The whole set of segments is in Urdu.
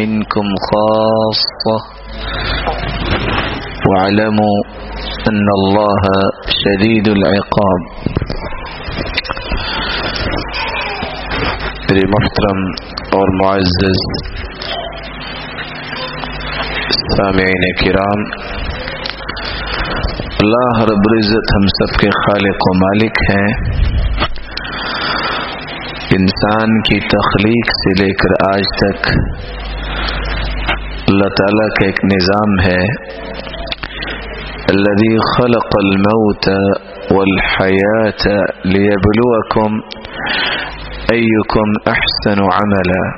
منكم خاصة واعلموا أن الله شديد العقاب. میرے محترم اور معزز سامعین کرام، اللہ رب العزت ہم سب کے خالق و مالک ہیں۔ انسان کی تخلیق سے لے کر آج تک اللہ تعالیٰ کا ایک نظام ہے الذي خلق الموت والحياة ليبلوكم أيكم أحسن عملا۔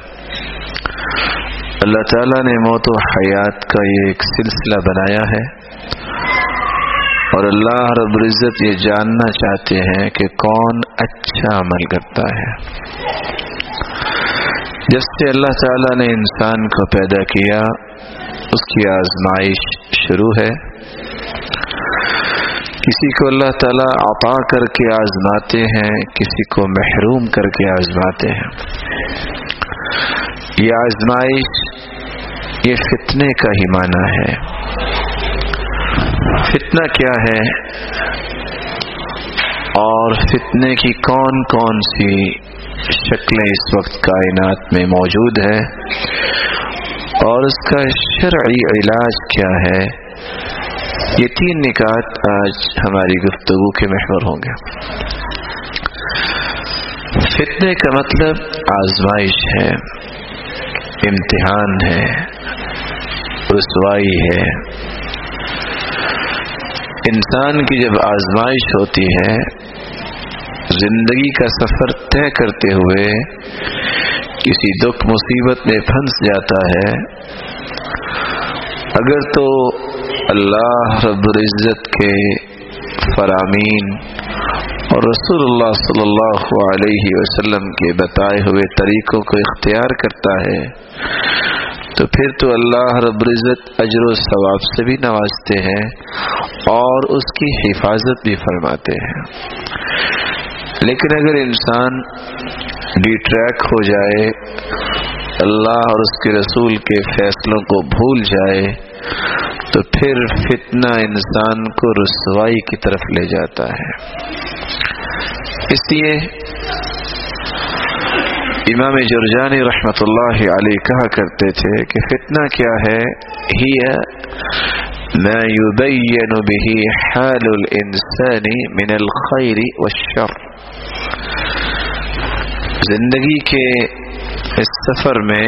اللہ تعالیٰ نے موت و حیات کا یہ ایک سلسلہ بنایا ہے۔ اور اللہ رب العزت یہ جاننا چاہتے ہیں کہ کون اچھا عمل کرتا ہے۔ جس سے اللہ تعالیٰ نے انسان کو پیدا کیا، اس کی آزمائش شروع ہے۔ کسی کو اللہ تعالیٰ عطا کر کے آزماتے ہیں، کسی کو محروم کر کے آزماتے ہیں۔ یہ آزمائش یہ فتنے کا ہی معنی ہے۔ فتنہ کیا ہے؟ اور فتنے کی کون کون سی شکلیں اس وقت کائنات میں موجود ہے اور اس کا شرعی علاج کیا ہے؟ یہ تین نکات آج ہماری گفتگو کے محور ہوں گے۔ فتنے کا مطلب آزمائش ہے، امتحان ہے، رسوائی ہے۔ انسان کی جب آزمائش ہوتی ہے زندگی کا سفر طے کرتے ہوئے کسی دکھ مصیبت میں پھنس جاتا ہے، اگر تو اللہ رب العزت کے فرامین اور رسول اللہ صلی اللہ علیہ وسلم کے بتائے ہوئے طریقوں کو اختیار کرتا ہے، تو پھر تو اللہ رب العزت اجر و ثواب سے بھی نوازتے ہیں اور اس کی حفاظت بھی فرماتے ہیں۔ لیکن اگر انسان ڈی ٹریک ہو جائے، اللہ اور اس کے رسول کے فیصلوں کو بھول جائے، تو پھر فتنہ انسان کو رسوائی کی طرف لے جاتا ہے۔ اس لیے امام جرجانی رحمت اللہ علیہ کہا کرتے تھے کہ فتنہ کیا ہے؟ ہی ما يبين به حال الانسان من الخير والشر. زندگی کے اس سفر میں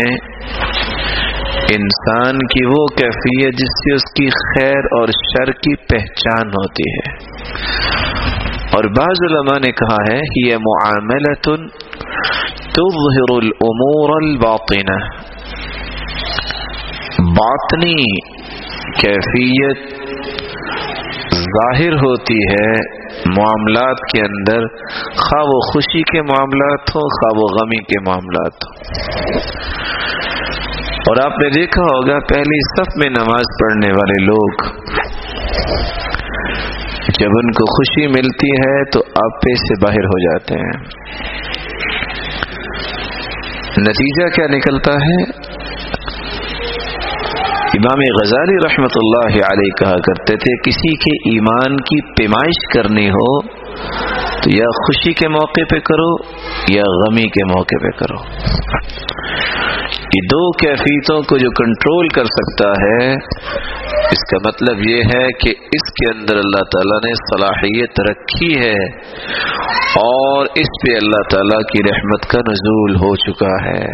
انسان کی وہ کیفیت جس سے اس کی خیر اور شر کی پہچان ہوتی ہے۔ اور بعض علماء نے کہا ہے یہ معاملت تظہر الامور الباطنہ باطنی کیفیت ظاہر ہوتی ہے معاملات کے اندر خواہ و خوشی کے معاملات ہوں خواہ و غمی کے معاملات ہوں۔ اور آپ نے دیکھا ہوگا، پہلی صف میں نماز پڑھنے والے لوگ، جب ان کو خوشی ملتی ہے تو آپے سے باہر ہو جاتے ہیں۔ نتیجہ کیا نکلتا ہے؟ امام غزالی رحمت اللہ علیہ کہا کرتے تھے، کسی کے ایمان کی پیمائش کرنی ہو تو یا خوشی کے موقع پہ کرو یا غمی کے موقع پہ کرو۔ یہ دو کیفیتوں کو جو کنٹرول کر سکتا ہے، اس کا مطلب یہ ہے کہ اس کے اندر اللہ تعالیٰ نے صلاحیت رکھی ہے اور اس پہ اللہ تعالیٰ کی رحمت کا نزول ہو چکا ہے۔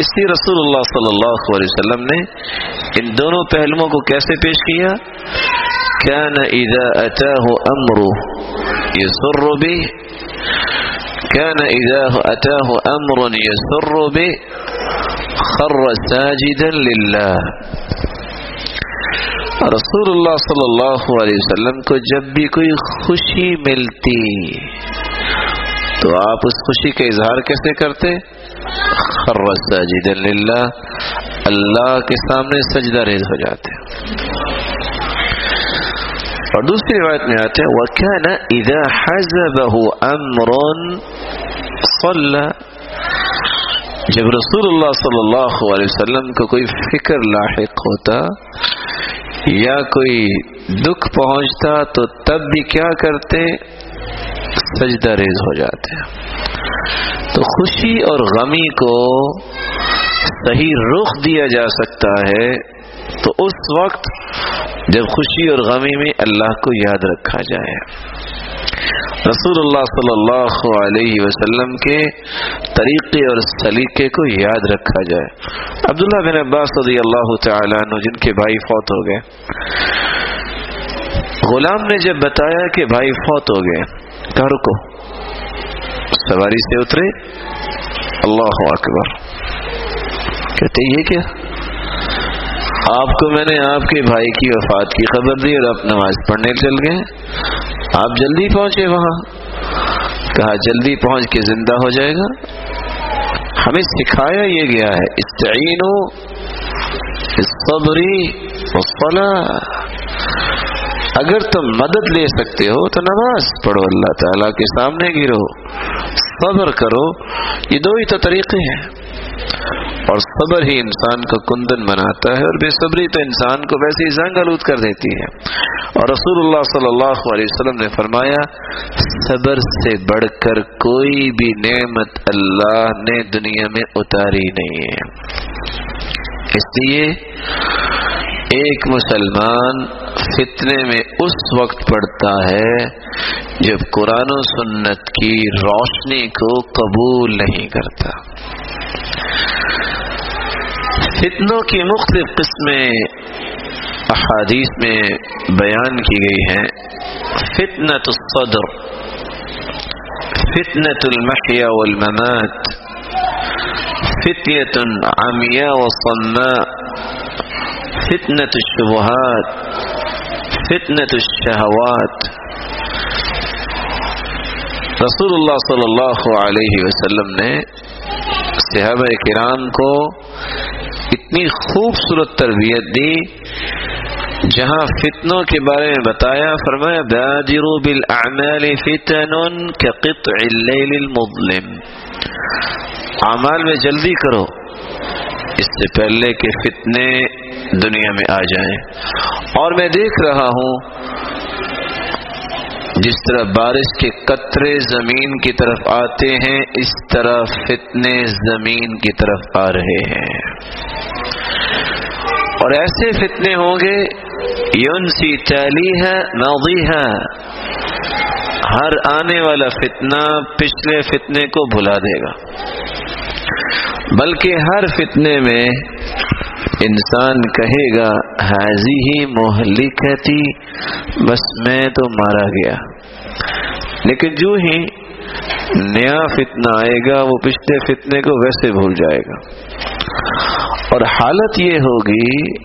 اس لیے رسول اللہ صلی اللہ علیہ وسلم نے ان دونوں پہلوؤں کو کیسے پیش کیا؟ کیا نہ ادا اتاہ امر به، كان إذا أتاه أمر يسر به، خر ساجدا لله. رسول اللہ صلی اللہ علیہ وسلم کو جب بھی کوئی خوشی ملتی، تو آپ اس خوشی کا اظہار کیسے کرتے؟ للہ، اللہ کے سامنے سجدہ ریز ہو جاتے اور دوسری روایت میں آتے ہیں، وَكَانَ إِذَا حَزَبَهُ أَمْرٌ صَلَّ۔ جب رسول اللہ صلی اللہ علیہ وسلم کو کوئی فکر لاحق ہوتا یا کوئی دکھ پہنچتا تو تب بھی کیا کرتے؟ سجدہ ریز ہو جاتے تو خوشی اور غمی کو صحیح رخ دیا جا سکتا ہے۔ تو اس وقت جب خوشی اور غمی میں اللہ کو یاد رکھا جائے۔ رسول اللہ صلی اللہ علیہ وسلم کے طریقے اور سلیقے کو یاد رکھا جائے۔ عبداللہ بن عباس رضی اللہ تعالیٰ عنہ، جن کے بھائی فوت ہو گئے۔ غلام نے جب بتایا کہ بھائی فوت ہو گئے، کہا رکو، سواری سے اترے۔ اللہ اکبر۔ کہتے، یہ کیا؟ آپ کو میں نے آپ کے بھائی کی وفات کی خبر دی اور آپ نماز پڑھنے چل گئے۔ آپ جلدی پہنچے وہاں۔ کہا، جلدی پہنچ کے زندہ ہو جائے گا۔ ہمیں سکھایا یہ گیا ہے استعین صبری اگر تم مدد لے سکتے ہو تو نماز پڑھو، اللہ تعالی کے سامنے گرو، صبر کرو، یہ دو ہی تو طریقے ہیں۔ اور صبر ہی انسان کو کندن بناتا ہے اور بے صبری تو انسان کو ویسے ہی زنگ آلود کر دیتی ہے۔ اور رسول اللہ صلی اللہ علیہ وسلم نے فرمایا، صبر سے بڑھ کر کوئی بھی نعمت اللہ نے دنیا میں اتاری نہیں ہے۔ اس لیے ایک مسلمان فتنے میں اس وقت پڑتا ہے جب قرآن و سنت کی روشنی کو قبول نہیں کرتا۔ فتنوں کی مختلف قسمیں احادیث میں بیان کی گئی ہیں۔ فتنة الصدر فتنة المحيا والممات فتنة عمياء وصماء فتنة الشبهات، فتنة الشهوات. رسول اللہ صلی اللہ علیہ وسلم نے صحابہ کرام کو اتنی خوبصورت تربیت دی، جہاں فتنوں کے بارے میں بتایا، فرمایا، بادروا بالاعمال فتن كقطع الليل المظلم. اعمال میں جلدی کرو۔ اس سے پہلے کہ فتنے دنیا میں آ جائیں۔ اور میں دیکھ رہا ہوں جس طرح بارش کے قطرے زمین کی طرف آتے ہیں، اس طرح فتنے زمین کی طرف آ رہے ہیں۔ اور ایسے فتنے ہوں گے، یون سی چالی ہے نوی ہے۔ ہر آنے والا فتنہ پچھلے فتنے کو بھلا دے گا۔ بلکہ ہر فتنے میں انسان کہے گا حاضی ہی محلی کہتی بس میں تو مارا گیا۔ لیکن جو ہی نیا فتنہ آئے گا، وہ پچھلے فتنے کو ویسے بھول جائے گا۔ اور حالت یہ ہوگی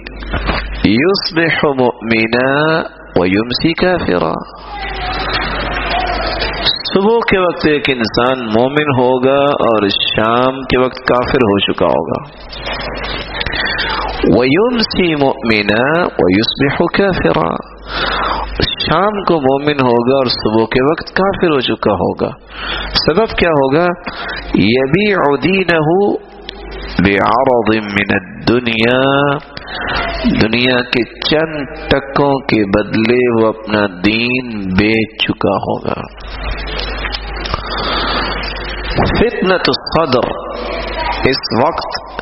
یوس مؤمنا و یمسی کا فرا صبح کے وقت ایک انسان مومن ہوگا اور شام کے وقت کافر ہو چکا ہوگا۔ وَيُمْسِي مُؤْمِنًا وَيُصْبِحُ كَافِرًا۔ شام کو مومن ہوگا اور صبح کے وقت کافر ہو چکا ہوگا۔ سبب کیا ہوگا؟ يَبِيعُ دِينَهُ بِعَرَضٍ مِّنَ الدُّنْيَا۔ دنیا کے چند ٹکوں کے بدلے وہ اپنا دین بیچ چکا ہوگا۔ فتنة الصدر. اس وقت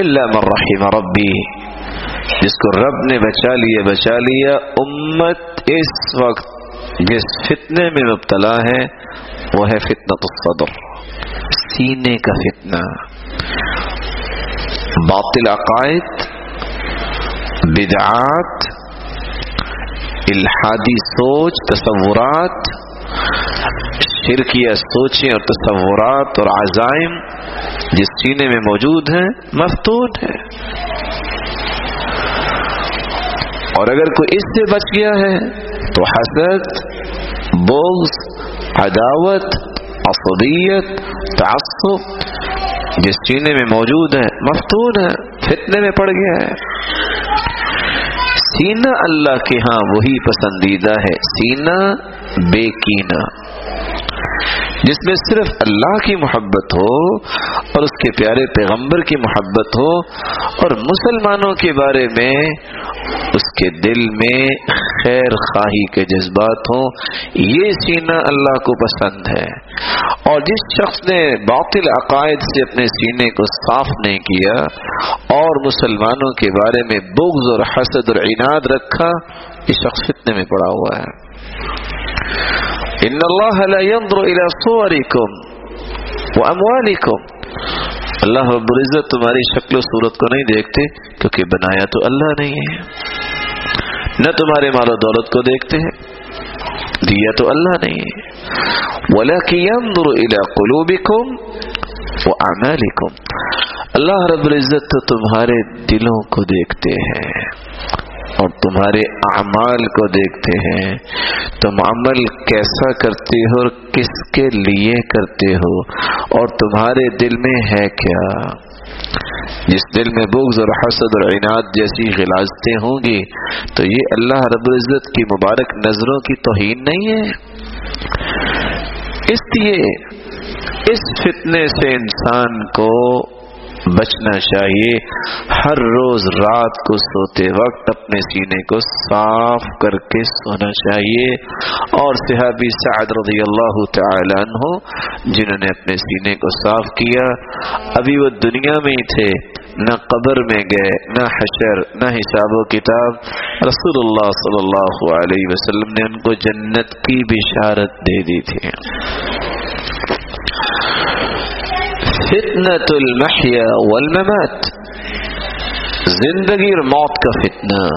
إلا من رحم ربي. جس کو رب نے بچا لیا بچا لیا امت اس وقت جس فتنے میں مبتلا ہے وہ ہے فتنة الصدر. سینے کا فتنہ باطل عقائد. بدعات. الحادی سوچ تصورات. شرکیہ سوچیں اور تصورات اور عزائم جس سینے میں موجود ہیں مفتون ہے اور اگر کوئی اس سے بچ گیا ہے، تو حسد، بغض، عداوت، عصبیت، تعصب جس سینے میں موجود ہے مفتون ہے فتنے میں پڑ گیا ہے۔ سینہ اللہ کے ہاں وہی پسندیدہ ہے۔ سینہ بے کینہ جس میں صرف اللہ کی محبت ہو اور اس کے پیارے پیغمبر کی محبت ہو اور مسلمانوں کے بارے میں اس کے دل میں خیر خواہی کے جذبات ہوں، یہ سینہ اللہ کو پسند ہے۔ اور جس شخص نے باطل عقائد سے اپنے سینے کو صاف نہیں کیا اور مسلمانوں کے بارے میں بغض اور حسد اور عناد رکھا، یہ شخص فتنے میں پڑا ہوا ہے۔ ان اللہ لا ينظر الى صوركم واموالكم اللہ رب العزت تمہاری شکل و صورت کو نہیں دیکھتے کیونکہ بنایا تو اللہ نہیں ہے۔ نہ تمہارے مال و دولت کو دیکھتے ہیں، دیا تو اللہ نہیں ہے۔ ولكن ينظر الى قلوبكم واعمالكم اللہ رب العزت تو تمہارے دلوں کو دیکھتے ہیں۔ اور تمہارے اعمال کو دیکھتے ہیں تم عمل کیسا کرتے ہو اور کس کے لیے کرتے ہو اور تمہارے دل میں ہے کیا؟ جس دل میں بغض اور حسد اور عناد جیسی غلازتیں ہوں گی، تو یہ اللہ رب العزت کی مبارک نظروں کی توہین نہیں ہے؟ اس لیے اس فتنے سے انسان کو بچنا چاہیے۔ ہر روز رات کو سوتے وقت اپنے سینے کو صاف کر کے سونا چاہیے۔ اور صحابی سعد رضی اللہ تعالی عنہ، جنہوں نے اپنے سینے کو صاف کیا، ابھی وہ دنیا میں ہی تھے۔ نہ قبر میں گئے، نہ حشر، نہ حساب و کتاب۔ رسول اللہ صلی اللہ علیہ وسلم نے ان کو جنت کی بشارت دے دی تھی۔ فتنة المحیا والممات. زندگی اور موت کا فتنہ.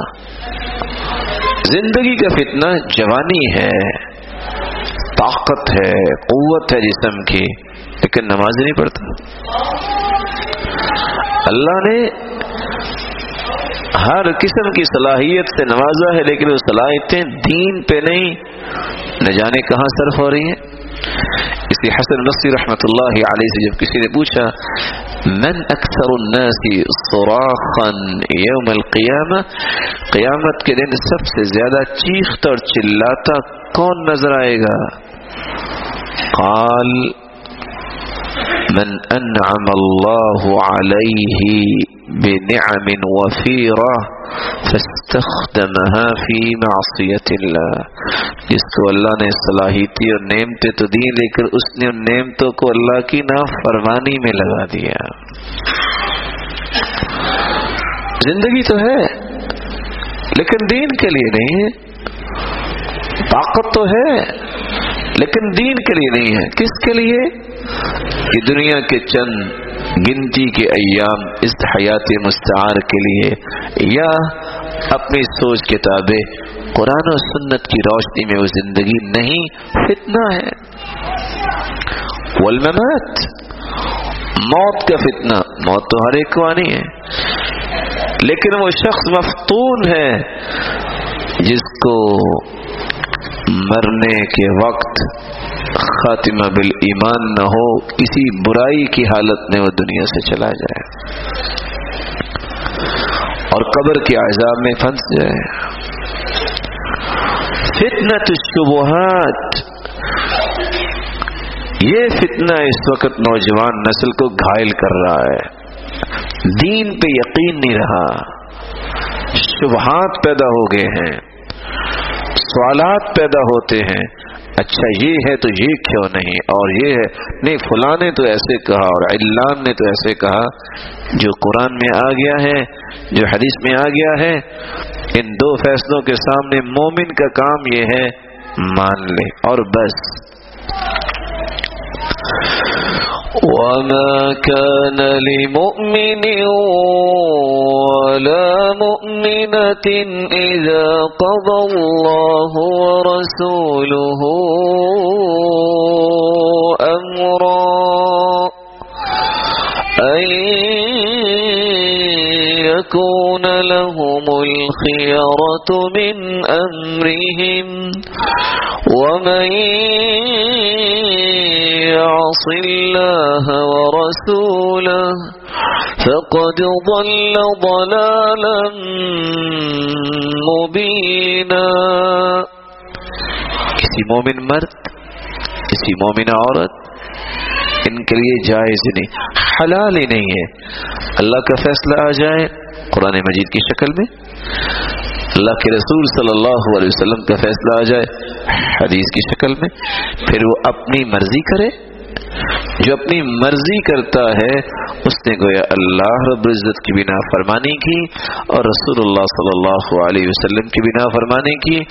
زندگی کا فتنہ جوانی ہے، طاقت ہے، قوت ہے جسم کی، لیکن نماز نہیں پڑھتا۔ اللہ نے ہر قسم کی صلاحیت سے نوازا ہے، لیکن وہ صلاحیتیں دین پہ نہیں۔ نہ جانے کہاں صرف ہو رہی ہیں۔ سي حسن النصري رحمة الله عليه جب كسير بوشا من أكثر الناس صراخا يوم القيامة؟ قيامة كدين سب سے زیادہ چیختا اور چلاتا کون نظر آئے گا قال من أنعم الله عليه بنعم وفیرہ فاستخدمها في معصیت اللہ جس کو اللہ نے صلاحیتی اور نعمتیں تو دی لیکن اس نے ان نعمتوں کو اللہ کی نا فرمانی میں لگا دیا۔ زندگی تو ہے، لیکن دین کے لیے نہیں ہے۔ طاقت تو ہے، لیکن دین کے لیے نہیں ہے۔ کس کے لیے؟ کہ دنیا کے چند گنتی کے ایام اس حیات مستعار کے لیے، یا اپنی سوچ کتابیں قرآن و سنت کی روشنی میں وہ زندگی نہیں، فتنہ ہے۔ والممات، موت کا فتنہ۔ موت تو ہر ایک کو آنی ہے۔ لیکن وہ شخص مفتون ہے جس کو مرنے کے وقت خاتمہ بال ایمان نہ ہو، کسی برائی کی حالت میں وہ دنیا سے چلا جائے۔ اور قبر کے عذاب میں پھنس جائے۔ فتنت الشبہات۔ یہ فتنہ اس وقت نوجوان نسل کو گھائل کر رہا ہے۔ دین پہ یقین نہیں رہا۔ شبہات پیدا ہو گئے ہیں۔ سوالات پیدا ہوتے ہیں۔ اچھا یہ ہے تو یہ کیوں نہیں؟ اور یہ ہے، نہیں، فلاں نے تو ایسے کہا اور علام نے تو ایسے کہا، جو قرآن میں آ گیا ہے، جو حدیث میں آ گیا ہے، ان دو فیصلوں کے سامنے مومن کا کام یہ ہے، مان لے اور بس۔ وما كان لمؤمن ولا مؤمنة إذا قضى الله ورسوله أمرا أن تكون لهم الخيرة من أمرهم ومن يعص الله ورسوله فقد ضل ضلالا مبينا. کسی مومن مرد کسی مومن عورت ان کے لیے جائز نہیں حلال ہی نہیں ہے۔ اللہ کا فیصلہ آ جائے قرآن مجید کی شکل میں۔ اللہ کے رسول صلی اللہ علیہ وسلم کا فیصلہ آ جائے حدیث کی شکل میں، پھر وہ اپنی مرضی کرے۔ جو اپنی مرضی کرتا ہے، اس نے گویا اللہ رب العزت کی بنا فرمانی کی اور رسول اللہ صلی اللہ علیہ وسلم کی بنا فرمانی کی۔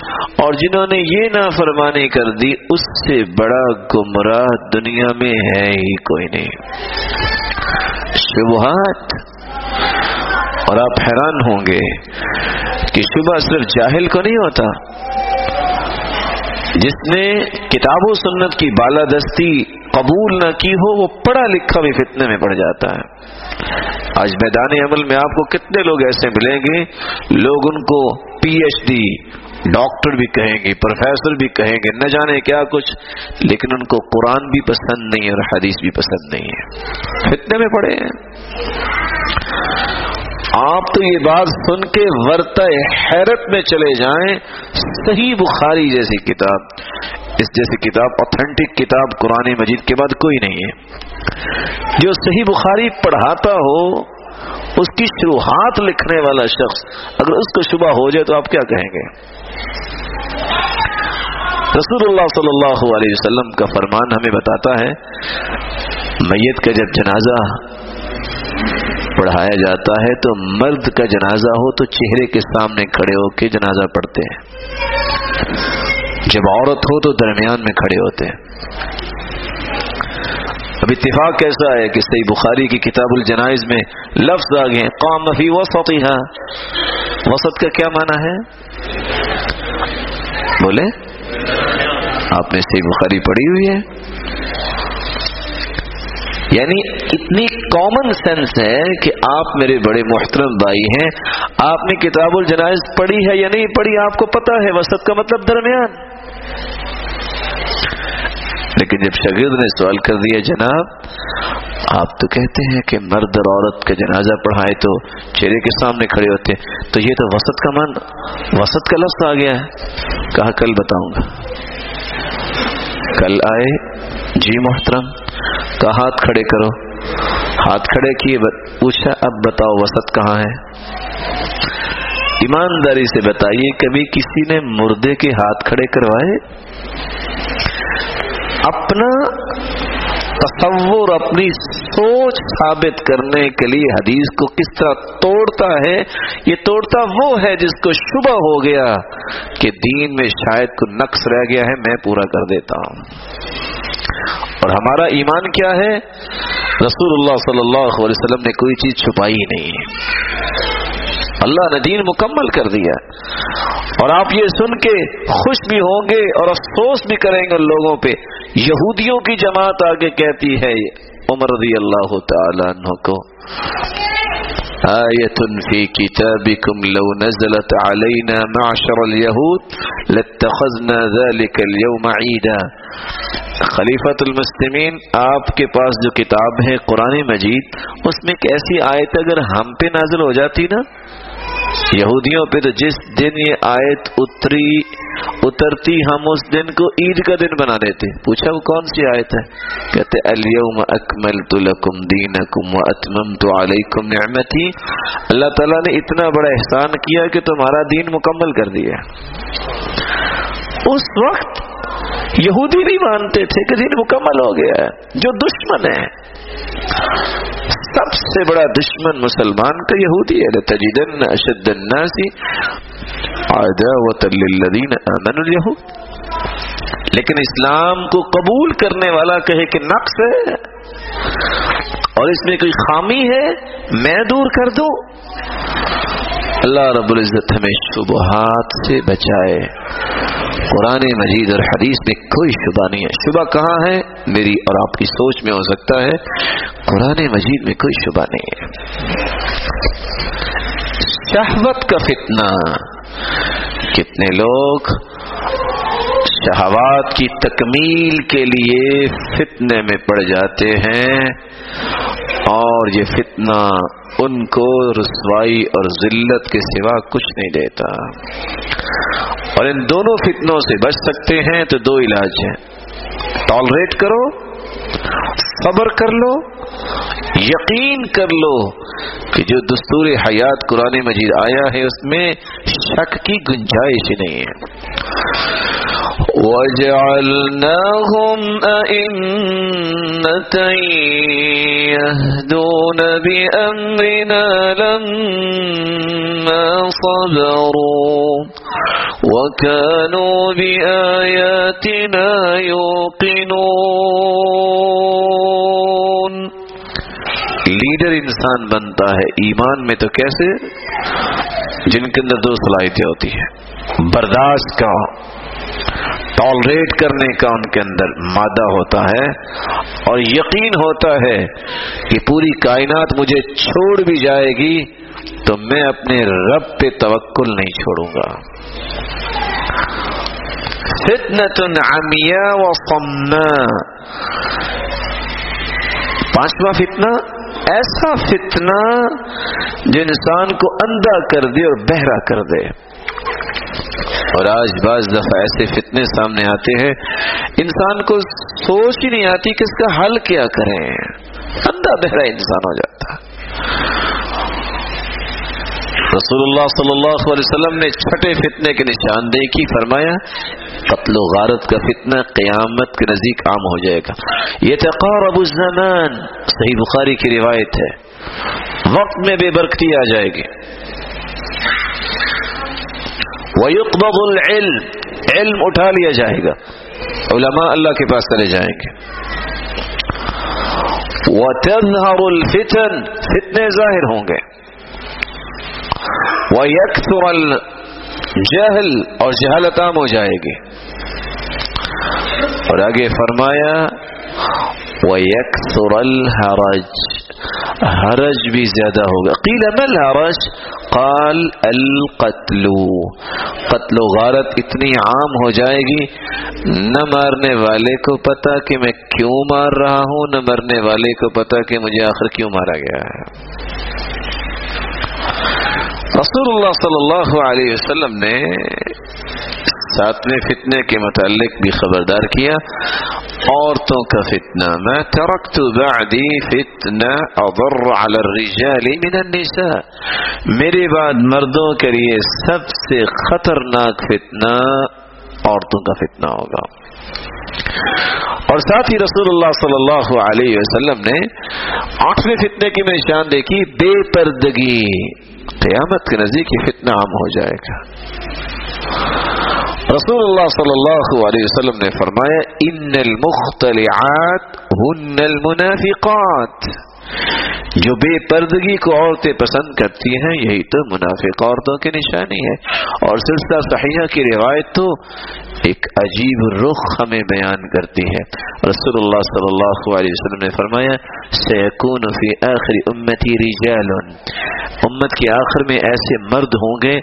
اور جنہوں نے یہ نافرمانی کر دی، اس سے بڑا گمراہ دنیا میں ہے ہی کوئی نہیں۔ شبہات اور آپ حیران ہوں گے کہ شبہ صرف جاہل کو نہیں ہوتا، جس نے کتاب و سنت کی بالادستی قبول نہ کی ہو، وہ پڑھا لکھا بھی فتنے میں پڑ جاتا ہے۔ آج میدان عمل میں آپ کو کتنے لوگ ایسے ملیں گے، لوگ ان کو پی ایچ ڈی، ڈاکٹر بھی کہیں گے، پروفیسر بھی کہیں گے، نہ جانے کیا کچھ، لیکن ان کو قرآن بھی پسند نہیں اور حدیث بھی پسند نہیں ہے۔ فتنے میں پڑے ہیں۔ آپ تو یہ بات سن کے ورت حیرت میں چلے جائیں، صحیح بخاری جیسی کتاب، اس جیسی کتاب اوتھینٹک کتاب قرآن مجید کے بعد کوئی نہیں ہے۔ جو صحیح بخاری پڑھاتا ہو، اس کی شروحات لکھنے والا شخص اگر اس کو شبہ ہو جائے تو آپ کیا کہیں گے؟ رسول اللہ صلی اللہ علیہ وسلم کا فرمان ہمیں بتاتا ہے، میت کا جب جنازہ پڑھایا جاتا ہے تو مرد کا جنازہ ہو تو چہرے کے سامنے کھڑے ہو کے جنازہ پڑھتے ہیں۔ جب عورت ہو تو درمیان میں کھڑے ہوتے ہیں۔ اب اتفاق کیسا ہے کہ صحیح بخاری کی کتاب الجنائز میں لفظ آ گئے قوم فی وسط وسط کا کیا معنی ہے؟ بولے آپ نے صحیح بخاری پڑھی ہوئی ہے۔ یعنی اتنی کامن سینس ہے کہ آپ میرے بڑے محترم بھائی ہیں، آپ نے کتاب الجنائز پڑھی ہے یا نہیں پڑھی، آپ کو پتا ہے، وسط کا مطلب درمیان۔ لیکن جب شاگرد نے سوال کر دیا، جناب، آپ تو کہتے ہیں کہ مرد اور عورت کا جنازہ پڑھائے تو چہرے کے سامنے کھڑے ہوتے تو یہ تو وسط کا من، وسط کا لفظ آ گیا ہے۔ کہا، کل بتاؤں گا۔ کل آئے۔ جی محترم کہا ہاتھ کھڑے کرو۔ ہاتھ کھڑے کیے پوچھا، اب بتاؤ وسط کہاں ہے؟ ایمانداری سے بتائیے، کبھی کسی نے مردے کے ہاتھ کھڑے کروائے؟ اپنا تصور، اپنی سوچ ثابت کرنے کے لیے حدیث کو کس طرح توڑتا ہے؟ یہ توڑتا وہ ہے جس کو شبہ ہو گیا کہ دین میں شاید کو نقص رہ گیا ہے، میں پورا کر دیتا ہوں۔ اور ہمارا ایمان کیا ہے؟ رسول اللہ صلی اللہ علیہ وسلم نے کوئی چیز چھپائی نہیں۔ اللہ نے دین مکمل کر دیا۔ اور آپ یہ سن کے خوش بھی ہوں گے اور افسوس بھی کریں گے لوگوں پہ۔ یہودیوں کی جماعت آگے کہتی ہے عمر رضی اللہ تعالیٰ عنہ کو آیت فی کتابکم لو نزلت علینا معشر الیہود لاتخذنا ذلك اليوم عیدا. خلیفت المسلمین، آپ کے پاس جو کتاب ہے قرآن مجید، اس میں ایک ایسی آیت اگر ہم پہ نازل ہو جاتی نا، یہودیوں پہ تو جس دن یہ آیت اتری اترتی ہم اس دن کو عید کا دن بنا دیتے پوچھا وہ کون سی آیت ہے؟ کہتے اليوم اکملت لکم دینکم واتممت علیکم نعمتی اللہ تعالیٰ نے اتنا بڑا احسان کیا کہ تمہارا دین مکمل کر دیا۔ اس وقت یہودی بھی مانتے تھے کہ دین مکمل ہو گیا ہے، جو دشمن ہے۔ سب سے بڑا دشمن مسلمان کا یہودی ہے تجدن اشد الناس عداوت للذین آمنوا اليهود۔ لیکن اسلام کو قبول کرنے والا کہے کہ نقص ہے اور اس میں کوئی خامی ہے، میں دور کر دوں۔ اللہ رب العزت ہمیں شبہات سے بچائے۔ قرآن مجید اور حدیث میں کوئی شبہ نہیں ہے۔ شبہ کہاں ہے؟ میری اور آپ کی سوچ میں ہو سکتا ہے۔ قرآن مجید میں کوئی شبہ نہیں ہے۔ شہوت کا فتنہ۔ کتنے لوگ شہوات کی تکمیل کے لیے فتنے میں پڑ جاتے ہیں اور یہ فتنہ ان کو رسوائی اور ذلت کے سوا کچھ نہیں دیتا۔ اور ان دونوں فتنوں سے بچ سکتے ہیں تو دو علاج ہیں۔ ٹالریٹ کرو صبر کر لو، یقین کر لو کہ جو دستور حیات قرآن مجید آیا ہے، اس میں شک کی گنجائش نہیں ہے۔ وجعلناهم أئمة يهدون بأمرنا لما صبروا وكانوا بآياتنا يوقنون. لیڈر انسان بنتا ہے ایمان میں تو کیسے جن کے اندر دو صلاحیتیں ہوتی ہیں برداشت کا ٹالریٹ کرنے کا ان کے اندر مادہ ہوتا ہے اور یقین ہوتا ہے کہ پوری کائنات مجھے چھوڑ بھی جائے گی، تو میں اپنے رب پہ توکل نہیں چھوڑوں گا۔ فتنة عمياء وصماء پانچواں فتنہ، ایسا فتنہ جو انسان کو اندھا کر دے اور بہرا کر دے۔ اور آج بعض دفعہ ایسے فتنے سامنے آتے ہیں، انسان کو سوچ ہی نہیں آتی کہ اس کا حل کیا کریں۔ اندھا بہرا انسان ہو جاتا۔ رسول اللہ صلی اللہ علیہ وسلم نے چھٹے فتنے کی نشاندہی کی، فرمایا، قتل و غارت کا فتنہ قیامت کے نزدیک عام ہو جائے گا۔ یہ تقارب الزمان، صحیح بخاری کی روایت ہے۔ وقت میں بے برکتی آ جائے گی۔ وَيُقْبَضُ الْعِلْمِ. علم اٹھا لیا جائے گا. علماء اللہ کے پاس چلے جائیں گے. وَتَظْهَرُ الْفِتَنِ. فتنے ظاہر ہوں گے. وَيَكْثُرَ الْجَهْلِ. اور جہالت عام ہو جائے گی. اور آگے فرمایا وَيَكْثُرَ الْحَرَجِ. حرج بھی زیادہ ہوگا۔ قیل مل حرج قال القتل۔ قتل و غارت اتنی عام ہو جائے گی، نہ مارنے والے کو پتا کہ میں کیوں مار رہا ہوں، نہ مرنے والے کو پتا کہ مجھے آخر کیوں مارا گیا ہے۔ رسول اللہ صلی اللہ علیہ وسلم نے ساتویں فتنے کے متعلق بھی خبردار کیا، عورتوں کا فتنہ میں ترکت بعدی فتنہ اضر على الرجال من النساء میرے بعد مردوں کے لیے سب سے خطرناک فتنہ عورتوں کا فتنہ ہوگا۔ اور ساتھ ہی رسول اللہ صلی اللہ علیہ وسلم نے آٹھویں فتنے کی میں نشان دیکھی، بے پردگی، قیامت کے نزدیک یہ فتنہ عام ہو جائے گا۔ رسول اللہ صلی اللہ علیہ وسلم نے فرمایا ان المختلعات ہن المنافقات جو بے پردگی کو عورتیں پسند کرتی ہیں، یہی تو منافق عورتوں کی نشانی ہے۔ اور سلسلہ صحیحہ کی روایت تو ایک عجیب رخ ہمیں بیان کرتی ہے۔ رسول اللہ صلی اللہ علیہ وسلم نے فرمایا، سیکون فی آخر امتی رجال۔ امت کے آخر میں ایسے مرد ہوں گے،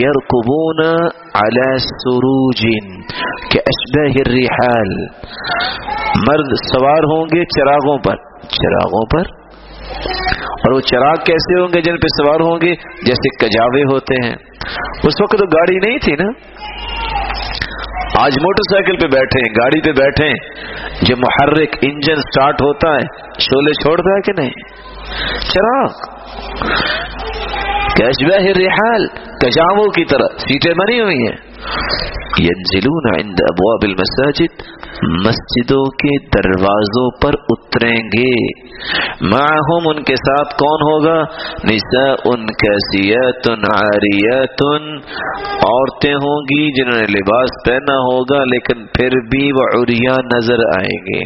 یرکبون علی سروج کہ اشبہ الرحال۔ مرد سوار ہوں گے چراغوں پر۔ چراغوں پر؟ اور وہ چراغ کیسے ہوں گے جن پہ سوار ہوں گے؟ جیسے کجاوے ہوتے ہیں۔ اس وقت تو گاڑی نہیں تھی نا؟ آج موٹر سائیکل پہ بیٹھے ہیں، گاڑی پہ بیٹھے ہیں۔ جو محرک انجن سٹارٹ ہوتا ہے، شولے چھوڑتا ہے کہ نہیں؟ چراغ۔ کیشبہ رحال، کجاووں کی طرح، سیٹیں بنی ہوئی ہیں۔ ينزلون عند ابواب المساجد، مسجدوں کے دروازوں پر اتریں گے۔ معهم ان کے ساتھ کون ہوگا؟ نساء ان کیسیت عاریت عورتیں ہوں گی جنہوں نے لباس پہنا ہوگا، لیکن پھر بھی وہ عریا نظر آئیں گے۔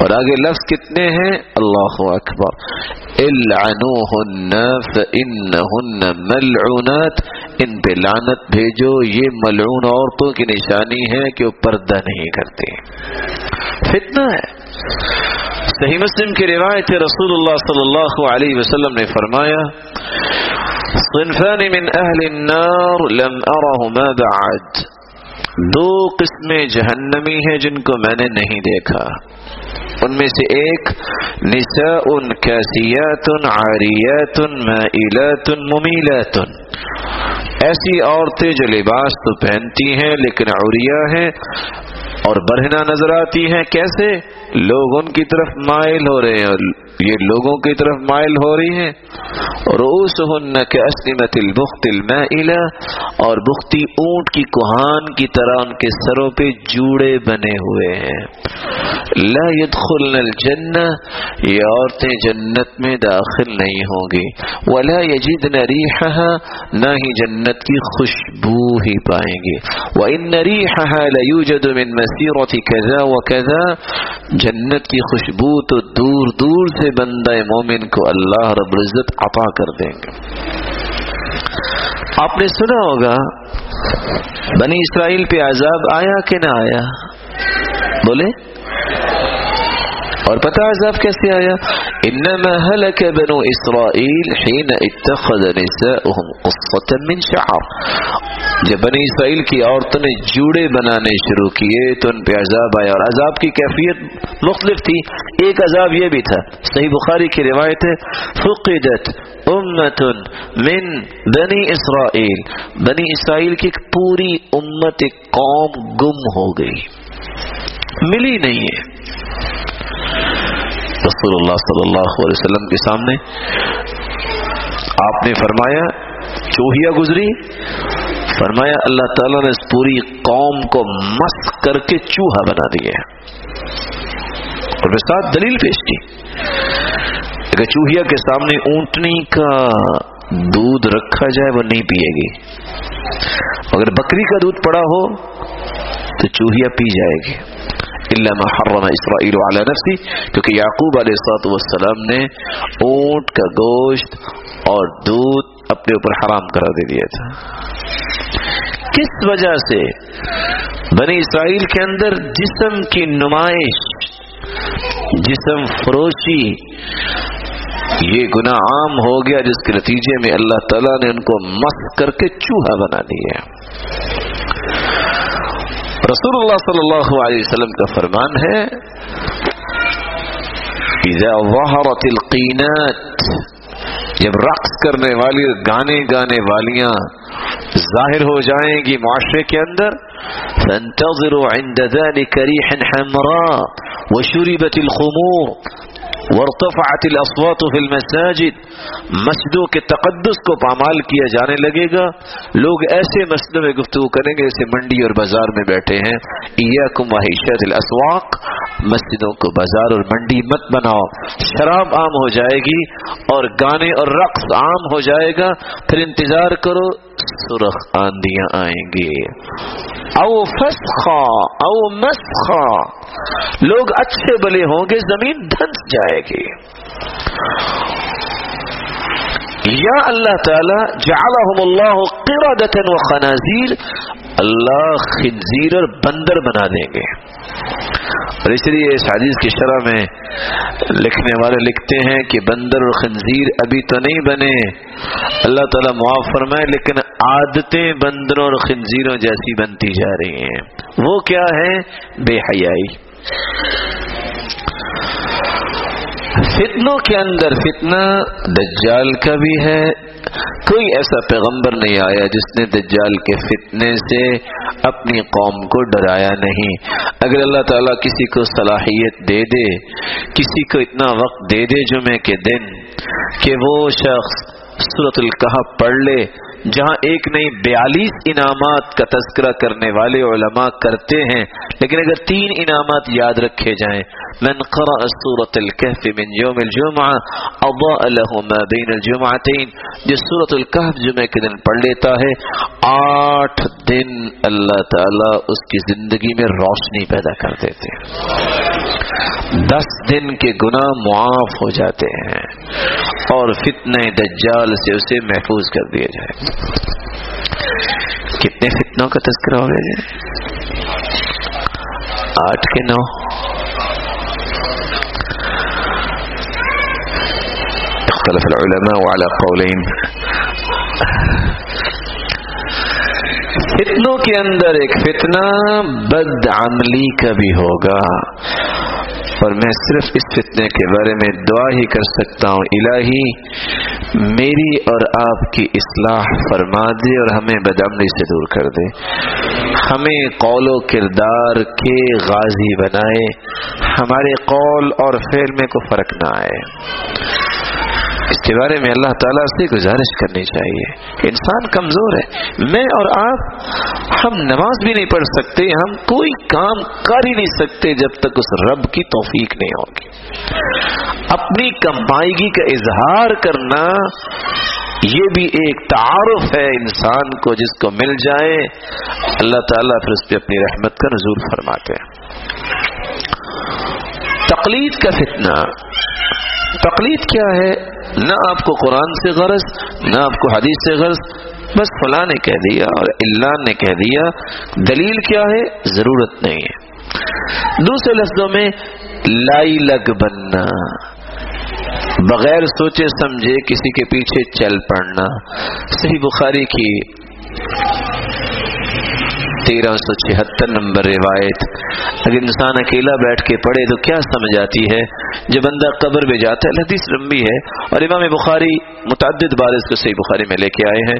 اور آگے لفظ کتنے ہیں؟ اللہ اکبر۔ العنوهن فانهن ملعونات۔ ان پہ لعنت بھیجو، یہ ملعون عورتوں کی نشانی ہے کہ وہ پردہ نہیں کرتے۔ فتنہ ہے۔ صحیح مسلم کی روایت رسول اللہ صلی اللہ علیہ وسلم نے فرمایا، صنفان من اہل النار لم ارہما بعد۔ دو قسمیں جہنمی ہیں جن کو میں نے نہیں دیکھا۔ ان میں سے ایک، نساء کیسیات عاریات مائلات ممیلات۔ ایسی عورتیں جو لباس تو پہنتی ہیں لیکن عوریا ہیں اور برہنا نظر آتی ہیں، کیسے؟ لوگ ان کی طرف مائل ہو رہے ہیں یہ لوگوں کی طرف مائل ہو رہی ہیں۔ روس ہن کے اسلمت البخت المائلہ اور بختی اونٹ کی کوہان کی طرح ان کے سروں پہ جوڑے بنے ہوئے ہیں۔ لا يدخلن الجنہ یہ عورتیں جنت میں داخل نہیں ہوں گی۔ ولا يجدن ريحها، نہ ہی جنت کی خوشبو ہی پائیں گے وان ريحها لا يوجد من مسيره كذا وكذا جنت کی خوشبو تو دور دور سے بندہ مومن کو اللہ رب العزت عطا کر دیں گے۔ آپ نے سنا ہوگا، بنی اسرائیل پہ عذاب آیا کہ نہ آیا؟ بولے اور پتہ عذاب کیسے آیا؟ انما هلك بنو اسرائیل حين اتخذ نساؤهم قصة من شعر۔ جب بنی اسرائیل کی عورتوں نے جوڑے بنانے شروع کیے تو ان پہ عذاب آیا اور عذاب کی کیفیت مختلف تھی۔ ایک عذاب یہ بھی تھا، صحیح بخاری کی روایت ہے، فقدت امت من بنی اسرائیل بنی اسرائیل کی ایک پوری امت ایک قوم گم ہو گئی۔ ملی نہیں ہے۔ رسول اللہ صلی اللہ علیہ وسلم کے سامنے آپ نے فرمایا چوہیا گزری، فرمایا اللہ تعالیٰ نے اس پوری قوم کو مس کر کے چوہا بنا دیا۔ اور ساتھ دلیل پیش کی اگر چوہیا کے سامنے اونٹنی کا دودھ رکھا جائے، وہ نہیں پیے گی۔ اگر بکری کا دودھ پڑا ہو تو چوہیا پی جائے گی۔ اللہ ما حرم اسرائیل علی نفسی کیونکہ یعقوب علیہ السلاط والسلام نے اونٹ کا گوشت اور دودھ اپنے اوپر حرام کرا دے دیا تھا۔ کس وجہ سے بنی اسرائیل کے اندر جسم کی نمائش، جسم فروشی، یہ گناہ عام ہو گیا جس کے نتیجے میں اللہ تعالیٰ نے ان کو مس کر کے چوہا بنا دیا۔ رسول اللہ صلی اللہ علیہ وسلم کا فرمان ہے، اذا ظہرت القینات جب رقص کرنے والی، گانے گانے والیاں ظاہر ہو جائیں گی معاشرے کے اندر، فانتظروا عند ذلك ريحا حمراء وشربت الخمور۔ ورتفعت الاصوات في المساجد. مسجدوں کے تقدس کو پامال کیا جانے لگے گا. لوگ ایسے مسجدوں میں گفتگو کریں گے جیسے منڈی اور بازار میں بیٹھے ہیں. ایاکم وحیشت الاسواق مسجدوں کو بازار اور منڈی مت بناؤ. شراب عام ہو جائے گی اور گانے اور رقص عام ہو جائے گا. پھر انتظار کرو. سرخ آندیاں آئیں گے او فسخا او مسخا لوگ اچھے بلے ہوں گے، زمین دھنس جائے گی۔ یا اللہ تعالی، جعلہم اللہ قردتا و خنازیر۔ اللہ خنزیر اور بندر بنا دیں گے۔ اور اس لیے اس حدیث کی شرح میں لکھنے والے لکھتے ہیں کہ بندر اور خنزیر ابھی تو نہیں بنے۔ اللہ تعالیٰ معاف فرمائے، لیکن عادتیں بندروں اور خنزیروں جیسی بنتی جا رہی ہیں۔ وہ کیا ہے بے حیائی۔ فتنوں کے اندر فتنہ دجال کا بھی ہے کوئی ایسا پیغمبر نہیں آیا جس نے دجال کے فتنے سے اپنی قوم کو ڈرایا نہیں۔ اگر اللہ تعالیٰ کسی کو صلاحیت دے دے، کسی کو اتنا وقت دے دے جمعے کے دن کہ وہ شخص صورت القحب پڑھ لے جہاں ایک نہیں، بیالیس انعامات کا تذکرہ کرنے والے علماء کرتے ہیں، لیکن اگر تین انعامات یاد رکھے جائیں، من قرأ سورة الكهف من يوم الجمعة اضاء له ما بين الجمعتين، جس سورة الكهف جمعہ کے دن پڑھ لیتا ہے، آٹھ دن اللہ تعالی اس کی زندگی میں روشنی پیدا کر دیتے ہیں۔ دس دن کے گناہ معاف ہو جاتے ہیں اور فتنہ دجال سے اسے محفوظ کر دیا جائے۔ کتنے فتنوں کا تذکرہ ہو گیا جی؟ آٹھ کے نو۔ اختلف العلماء على قولين فتنوں کے اندر ایک فتنہ بد عملی کا بھی ہوگا۔ اور میں صرف اس فتنے کے بارے میں دعا ہی کر سکتا ہوں، الہی، میری اور آپ کی اصلاح فرما دے اور ہمیں بدمنی سے دور کر دے۔ ہمیں قول و کردار کے غازی بنائے، ہمارے قول اور فعل میں کو فرق نہ آئے۔ اس کے بارے میں اللہ تعالیٰ سے گزارش کرنی چاہیے۔ انسان کمزور ہے۔ میں اور آپ ہم نماز بھی نہیں پڑھ سکتے، ہم کوئی کام کر ہی نہیں سکتے جب تک اس رب کی توفیق نہیں ہوگی۔ اپنی کمائیگی کا اظہار کرنا یہ بھی ایک تعارف ہے انسان کو جس کو مل جائے۔ اللہ تعالیٰ پھر اس پہ اپنی رحمت کا نزول فرماتے ہیں۔ تقلید کا فتنہ۔ تقلید کیا ہے، نہ آپ کو قرآن سے غرض، نہ آپ کو حدیث سے غرض، بس فلاں نے کہہ دیا اور اللہ نے کہہ دیا، دلیل کیا ہے؟ ضرورت نہیں ہے۔ دوسرے لفظوں میں، لائی لگ بننا۔ بغیر سوچے سمجھے کسی کے پیچھے چل پڑنا۔ صحیح بخاری کی تیرہ سو چھہتر نمبر روایت۔ اگر انسان اکیلا بیٹھ کے پڑھے تو کیا سمجھ آتی ہے؟ جو بندہ قبر میں جاتا ہے، حدیث لمبی ہے اور امام بخاری متعدد بار اس کو صحیح بخاری میں لے کے آئے ہیں۔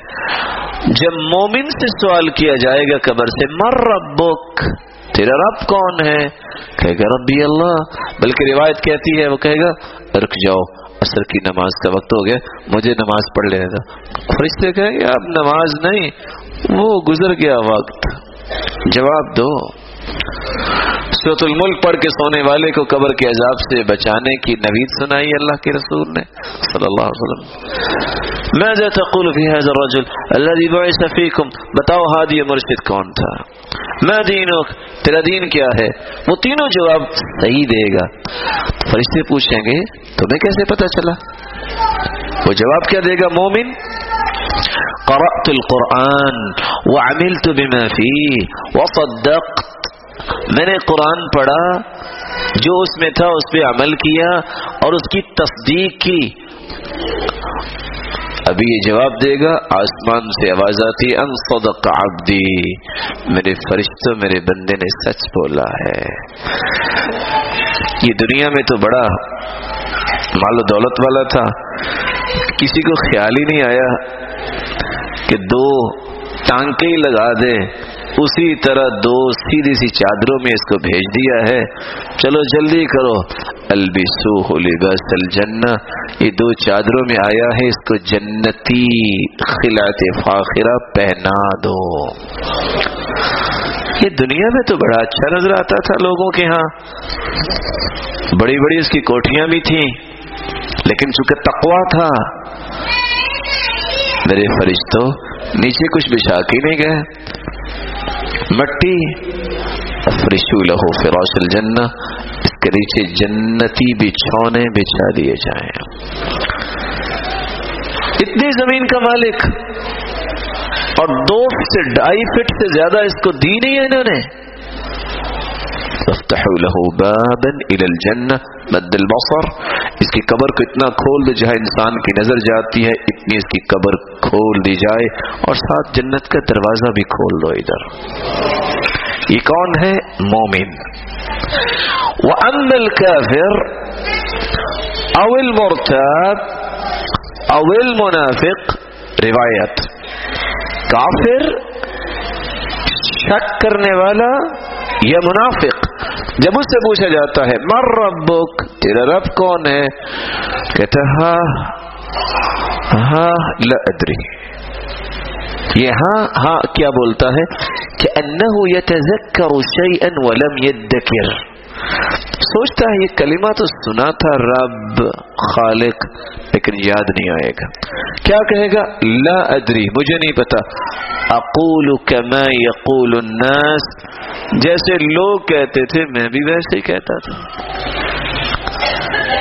جب مومن سے سوال کیا جائے گا قبر سے، مر ربک، تیرا رب کون ہے؟ کہے گا، ربی اللہ۔ بلکہ روایت کہتی ہے، وہ کہے گا، رک جاؤ اثر کی نماز کا وقت ہو گیا، مجھے نماز پڑھ لینے تھا فرشتے کہے گا، اب نماز نہیں، وہ گزر گیا وقت جواب دو۔ سوت الملک پڑھ کے سونے والے کو قبر کے عذاب سے بچانے کی نوید سنائی اللہ کے رسول نے، صلی اللہ علیہ وسلم۔ ماذا تقول في هذا الرجل الذي بعث فيكم؟ بتاؤ، ہادی مرشد کون تھا؟ میں دینک؟ تیرا دین کیا ہے؟ وہ تینوں جواب صحیح دے گا۔ فرشتے پوچھیں گے، تمہیں کیسے پتا چلا؟ وہ جواب کیا دے گا مومن؟ قرأت القرآن وعملت بما فيه وصدقت. میں نے قرآن پڑھا، جو اس میں تھا اس پہ عمل کیا اور اس کی تصدیق کی۔ ابھی یہ جواب دے گا، آسمان سے آواز آتی، ان صدق عبدی. میرے فرشتوں میرے بندے نے سچ بولا ہے۔ یہ دنیا میں تو بڑا مال و دولت والا تھا، کسی کو خیال ہی نہیں آیا۔ کہ دو ٹانکے ہی لگا دے، اسی طرح دو سیدھی سی چادروں میں اس کو بھیج دیا ہے۔ چلو جلدی کرو۔ البسو لباس الجنہ۔ یہ دو چادروں میں آیا ہے، اس کو جنتی خلات فاخرہ پہنا دو۔ یہ دنیا میں تو بڑا اچھا نظر آتا تھا لوگوں کے ہاں۔ بڑی بڑی اس کی کوٹیاں بھی تھیں، لیکن چونکہ تقوا تھا میرے فرشتوں نیچے کچھ بچھا کے نہیں گئے۔ مٹی فرشو لہو فراش الجنہ، اس کے نیچے جنتی بچھونے بچھا دیے جائیں۔ اتنی زمین کا مالک، اور دو سے، ڈھائی فٹ سے زیادہ اس کو دی نہیں ہے انہوں نے۔ له بابا الى الجنہ مد البصر. اس کی قبر کو اتنا کھول دے جہاں انسان کی نظر جاتی ہے، اتنی اس کی قبر کھول دی جائے اور ساتھ جنت کا دروازہ بھی کھول دو ادھر۔ یہ کون ہے؟ مومن۔ وَأَنَّ الْكَافِرْ او المرتاب او المنافق۔ روایت۔ کافر شک کرنے والا یا منافق؟ جب اس سے پوچھا جاتا ہے مر ربک تیرا رب کون ہے کہتا ہاں ہاں لدری یہ ہاں ہاں کیا بولتا ہے کہ انہو یتذکر شیئا ولم یدکر سوچتا ہے یہ کلمہ تو سنا تھا رب خالق، لیکن یاد نہیں آئے گا۔ کیا کہے گا؟ لا ادری، مجھے نہیں پتا۔ اقول کما یقول الناس، جیسے لوگ کہتے تھے، میں بھی ویسے ہی کہتا تھا۔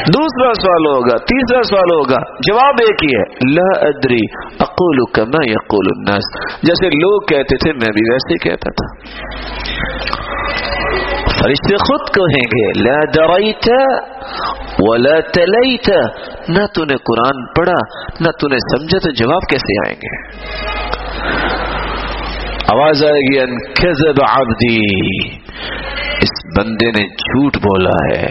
دوسرا سوال ہوگا، تیسرا سوال ہوگا، جواب ایک ہی ہے۔ لا ادری، اقول کما یقول الناس۔ جیسے لوگ کہتے تھے، میں بھی ویسے ہی کہتا تھا۔ فرشتے خود کہیں گے، لا دریت ولا تلیت، نہ تو نے قرآن پڑھا، نہ تو نے سمجھا، تو جواب کیسے آئیں گے؟ آواز آئے گی، ان کذب عبدی، اس بندے نے جھوٹ بولا ہے۔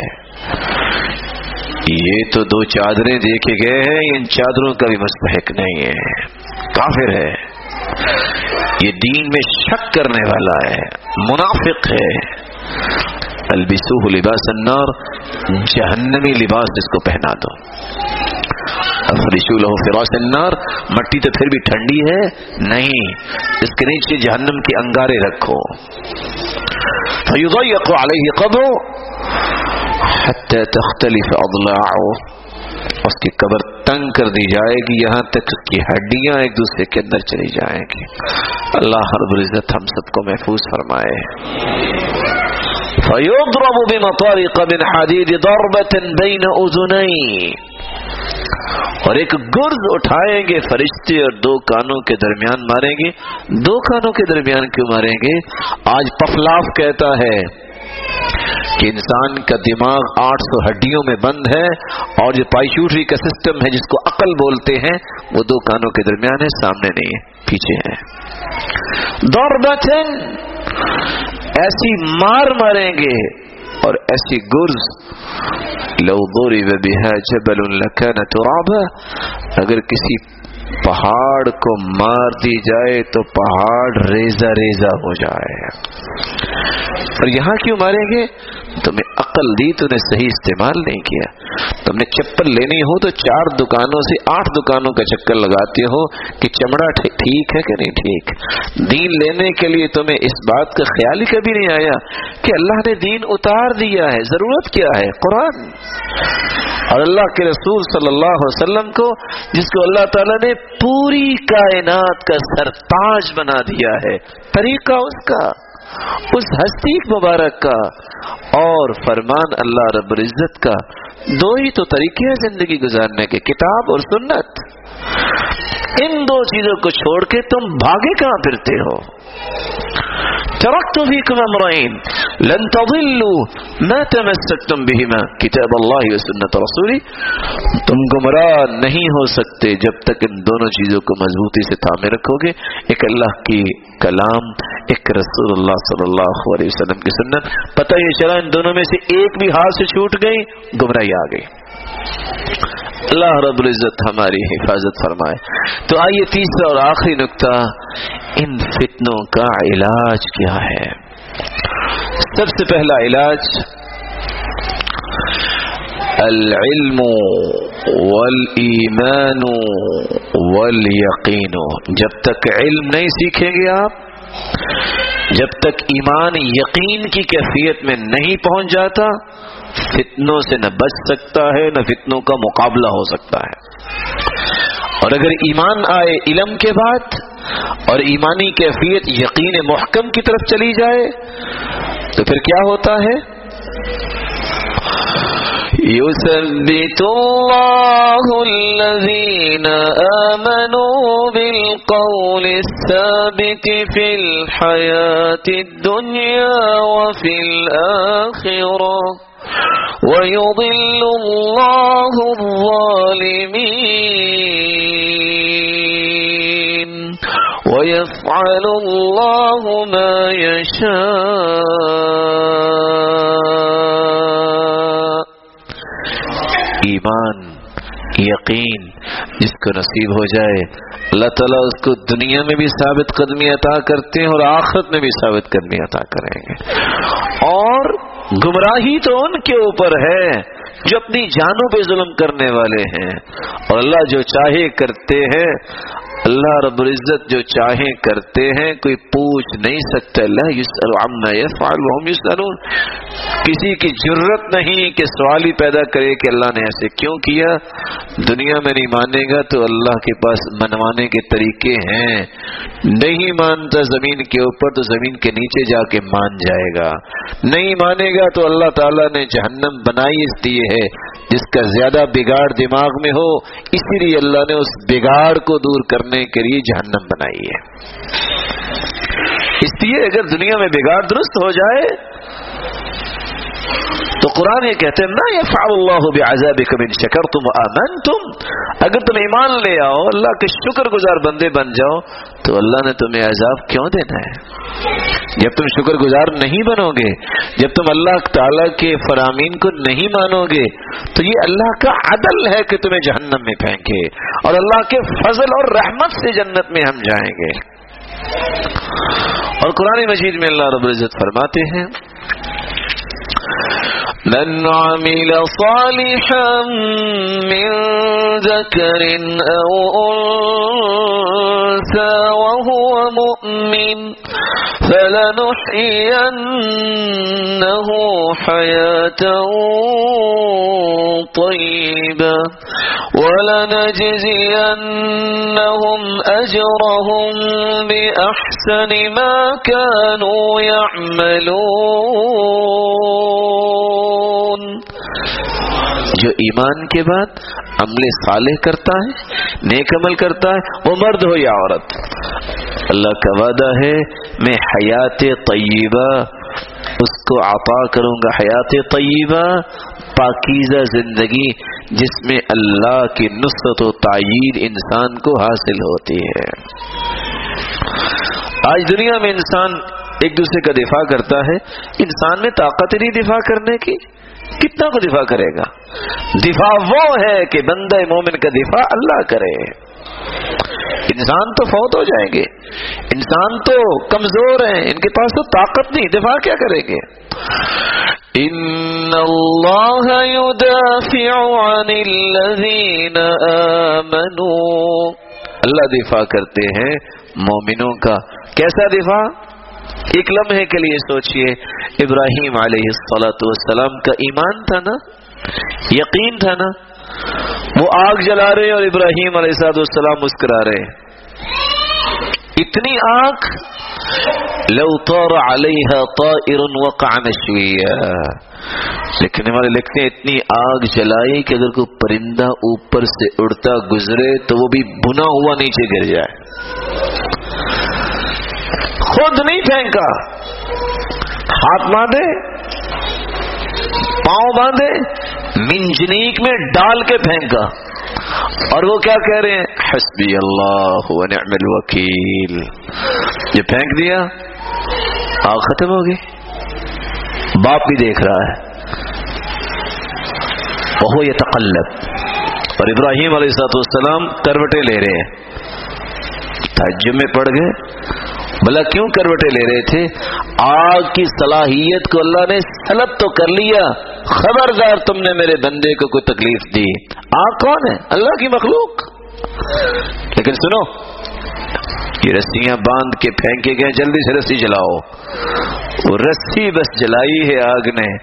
یہ تو دو چادریں دیکھے گئے ہیں، ان چادروں کا بھی مستحق نہیں ہے۔ کافر ہے۔ یہ دین میں شک کرنے والا ہے، منافق ہے۔ البسوہ لباس النار، جہنمی لباس جس کو پہنا دو۔ افریشو لہو فراس النار، مٹی تو پھر بھی ٹھنڈی ہے، نہیں، اس کے نیچے جہنم کے انگارے رکھو۔ فیضیق علیہ قبر، حتی تختلف اضلاعو۔ اس کی قبر تنگ کر دی جائے گی، یہاں تک کی ہڈیاں ایک دوسرے کے اندر چلی جائیں گی۔ اللہ رب العزت ہم سب کو محفوظ فرمائے۔ فَيُضْرَبُ بِمَطَارِقَ مِنْ حَدِيدِ ضَرْبَةً بَيْنَ أُذُنَيْ. اور ایک گرز اٹھائیں گے، فرشتے اور دو کانوں کے درمیان ماریں گے۔ دو کانوں کے درمیان کیوں ماریں گے؟ آج پفلاف کہتا ہے کہ انسان کا دماغ آٹھ سو ہڈیوں میں بند ہے اور جو پائشوٹری کا سسٹم ہے جس کو عقل بولتے ہیں، وہ دو کانوں کے درمیان ہے، سامنے نہیں ہے، پیچھے ہے۔ دور بچن ایسی مار ماریں گے اور ایسی گرز لو ضرب بها جبل لكان ترابا۔ اگر کسی پہاڑ کو مار دی جائے تو پہاڑ ریزا ریزا ہو جائے۔ اور یہاں کیوں ماریں گے؟ تمہیں عقل دی تو نے صحیح استعمال نہیں کیا۔ تم نے چپل لینی ہو تو چار دکانوں سے آٹھ دکانوں کا چکر لگاتے ہو کہ چمڑا ٹھیک ہے کہ نہیں ٹھیک؟ دین لینے کے لیے تمہیں اس بات کا خیال ہی کبھی نہیں آیا کہ اللہ نے دین اتار دیا ہے، ضرورت کیا ہے؟ قرآن۔ اور اللہ کے رسول صلی اللہ علیہ وسلم کو، جس کو اللہ تعالیٰ نے پوری کائنات کا سرتاج بنا دیا ہے، طریقہ اس کا۔ اس ہستی مبارک کا اور فرمان اللہ رب العزت کا دو ہی تو طریقے ہیں زندگی گزارنے کے، کتاب اور سنت۔ ان دو چیزوں کو چھوڑ کے تم بھاگے کہاں پھرتے ہو؟ ترکت فیکم امرین، لن تضلوا، ما تمسکتم بهما، کتاب اللہ و سنت رسولی۔ تم گمراہ نہیں ہو سکتے جب تک ان دونوں چیزوں کو مضبوطی سے تھامے رکھو گے۔ ایک اللہ کی کلام، ایک رسول اللہ صلی اللہ علیہ وسلم کی سنت۔ پتہ یہ چلا ان دونوں میں سے ایک بھی ہاتھ سے چھوٹ گئی، گمراہی آ گئی اللہ رب العزت ہماری حفاظت فرمائے۔ تو آئیے تیسرا اور آخری نقطہ، ان فتنوں کا علاج کیا ہے؟ سب سے پہلا علاج، العلم والایمان والیقین۔ جب تک علم نہیں سیکھیں گے آپ، جب تک ایمان یقین کی کیفیت میں نہیں پہنچ جاتا فتنوں سے نہ بچ سکتا ہے، نہ فتنوں کا مقابلہ ہو سکتا ہے۔ اور اگر ایمان آئے علم کے بعد اور ایمانی کیفیت یقین محکم کی طرف چلی جائے، تو پھر کیا ہوتا ہے؟ يثبت الله الذين آمنوا بالقول الثابت في الحياة الدنيا وفي الآخرة ويضل الله الظالمين. ويفعل الله ما يشاء. ایمان، یقین جس کو نصیب ہو جائے۔ اللہ تعالیٰ اس کو دنیا میں بھی ثابت قدمی عطا کرتے ہیں اور آخرت میں بھی ثابت قدمی عطا کریں گے۔ اور گمراہی تو ان کے اوپر ہے جو اپنی جانوں پہ ظلم کرنے والے ہیں۔ اور اللہ جو چاہے کرتے ہیں اللہ رب العزت جو چاہیں کرتے ہیں، کوئی پوچھ نہیں سکتا اللہ وهم کسی کی جرت نہیں کہ سوال ہی پیدا کرے کہ اللہ نے ایسے کیوں کیا۔ دنیا میں نہیں مانے گا تو اللہ کے پاس منوانے کے طریقے ہیں۔ نہیں مانتا زمین کے اوپر تو زمین کے نیچے جا کے مان جائے گا۔ نہیں مانے گا تو اللہ تعالیٰ نے جہنم بنائی اس لیے ہے، جس کا زیادہ بگاڑ دماغ میں ہو، اسی لیے اللہ نے اس بگاڑ کو دور کرنے کے لیے جہنم بنائی ہے۔ اس لیے اگر دنیا میں بگاڑ درست ہو جائے تو قرآن یہ کہتے ہیں نا یہ فعال اللہ بزاب کبن شکر تم آمن تم اگر تم ایمان لے آؤ، اللہ کے شکر گزار بندے بن جاؤ، تو اللہ نے تمہیں عذاب کیوں دینا ہے؟ جب تم شکر گزار نہیں بنو گے جب تم اللہ تعالی کے فرامین کو نہیں مانو گے تو یہ اللہ کا عدل ہے کہ تمہیں جہنم میں پھینکے، اور اللہ کے فضل اور رحمت سے جنت میں ہم جائیں گے۔ اور قرآن مجید میں اللہ رب العزت فرماتے ہیں من عمل صالحا من ذكر أو أنثى وهو مؤمن فلنحيينه حياة طيبة ولنجزينهم أجرهم بأحسن ما كانوا يعملون. جو ایمان کے بعد عمل صالح کرتا ہے نیک عمل کرتا ہے وہ مرد ہو یا عورت؟ اللہ کا وعدہ ہے میں حیات طیبہ، اس کو عطا کروں گا حیات طیبہ، پاکیزہ زندگی، جس میں اللہ کی نصرت و تعید انسان کو حاصل ہوتی ہے۔ آج دنیا میں انسان ایک دوسرے کا دفاع کرتا ہے۔ انسان میں طاقت نہیں دفاع کرنے کی۔ کتنا کو دفاع کرے گا؟ دفاع وہ ہے کہ بندہ مومن کا دفاع اللہ کرے۔ انسان تو فوت ہو جائیں گے۔ انسان تو کمزور ہیں۔ ان کے پاس تو طاقت نہیں۔ دفاع کیا کریں گے؟ الله يدافع عن الذين آمنوا اللہ دفاع کرتے ہیں مومنوں کا۔ کیسا دفاع؟ ایک لمحے کے لیے سوچئے۔ ابراہیم علیہ السلاۃ والسلام کا ایمان تھا نا؟ یقین تھا نا؟ وہ آگ جلا رہے اور ابراہیم علیہ السلاط والسلام مسکرا رہے اتنی آگ لو طار علیہ طائر وقع لکھنے والے لکھتے ہیں، اتنی آگ جلائی کہ اگر کوئی پرندہ اوپر سے اڑتا گزرے تو وہ بھی بنا ہوا نیچے گر جائے۔ خود نہیں پھینکا۔ ہاتھ باندھے، پاؤں باندھے منجنیک میں ڈال کے پھینکا۔ اور وہ کیا کہہ رہے ہیں؟ حسبی اللہ ونعم الوکیل۔ یہ پھینک دیا۔ آگ ختم ہو گئی۔ باپ بھی دیکھ رہا ہے۔ وہ یہ تقلب اور ابراہیم علیہ سات والسلام کروٹیں لے رہے ہیں۔ تحجم میں پڑ گئے۔ بلا کیوں کروٹیں لے رہے تھے؟ آگ کی صلاحیت کو اللہ نے سلب تو کر لیا۔ خبردار تم نے میرے بندے کو کوئی تکلیف دی۔ آگ کون ہے اللہ کی مخلوق۔ لیکن سنو، یہ رسیاں باندھ کے پھینکے گئے، جلدی سے رسی جلاؤ۔ وہ رسی بس جلائی ہے آگ نے۔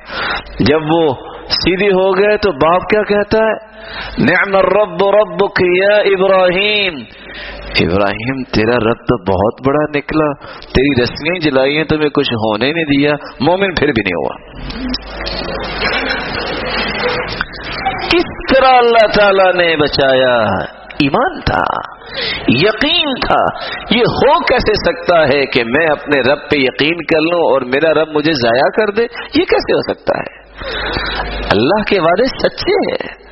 جب وہ سیدھی ہو گئے تو باپ کیا کہتا ہے؟ نعم الرب ربک یا ابراہیم۔ ابراہیم، تیرا رب تو بہت بڑا نکلا۔ تیری رسیاں جلائی ہیں، تمہیں کچھ ہونے نہیں دیا۔ مومن پھر بھی نہیں ہوا۔ کس طرح اللہ تعالی نے بچایا؟ ایمان تھا، یقین تھا۔ یہ ہو کیسے سکتا ہے کہ میں اپنے رب پہ یقین کر لوں اور میرا رب مجھے ضائع کر دے؟ یہ کیسے ہو سکتا ہے؟ اللہ کے وعدے سچے ہیں۔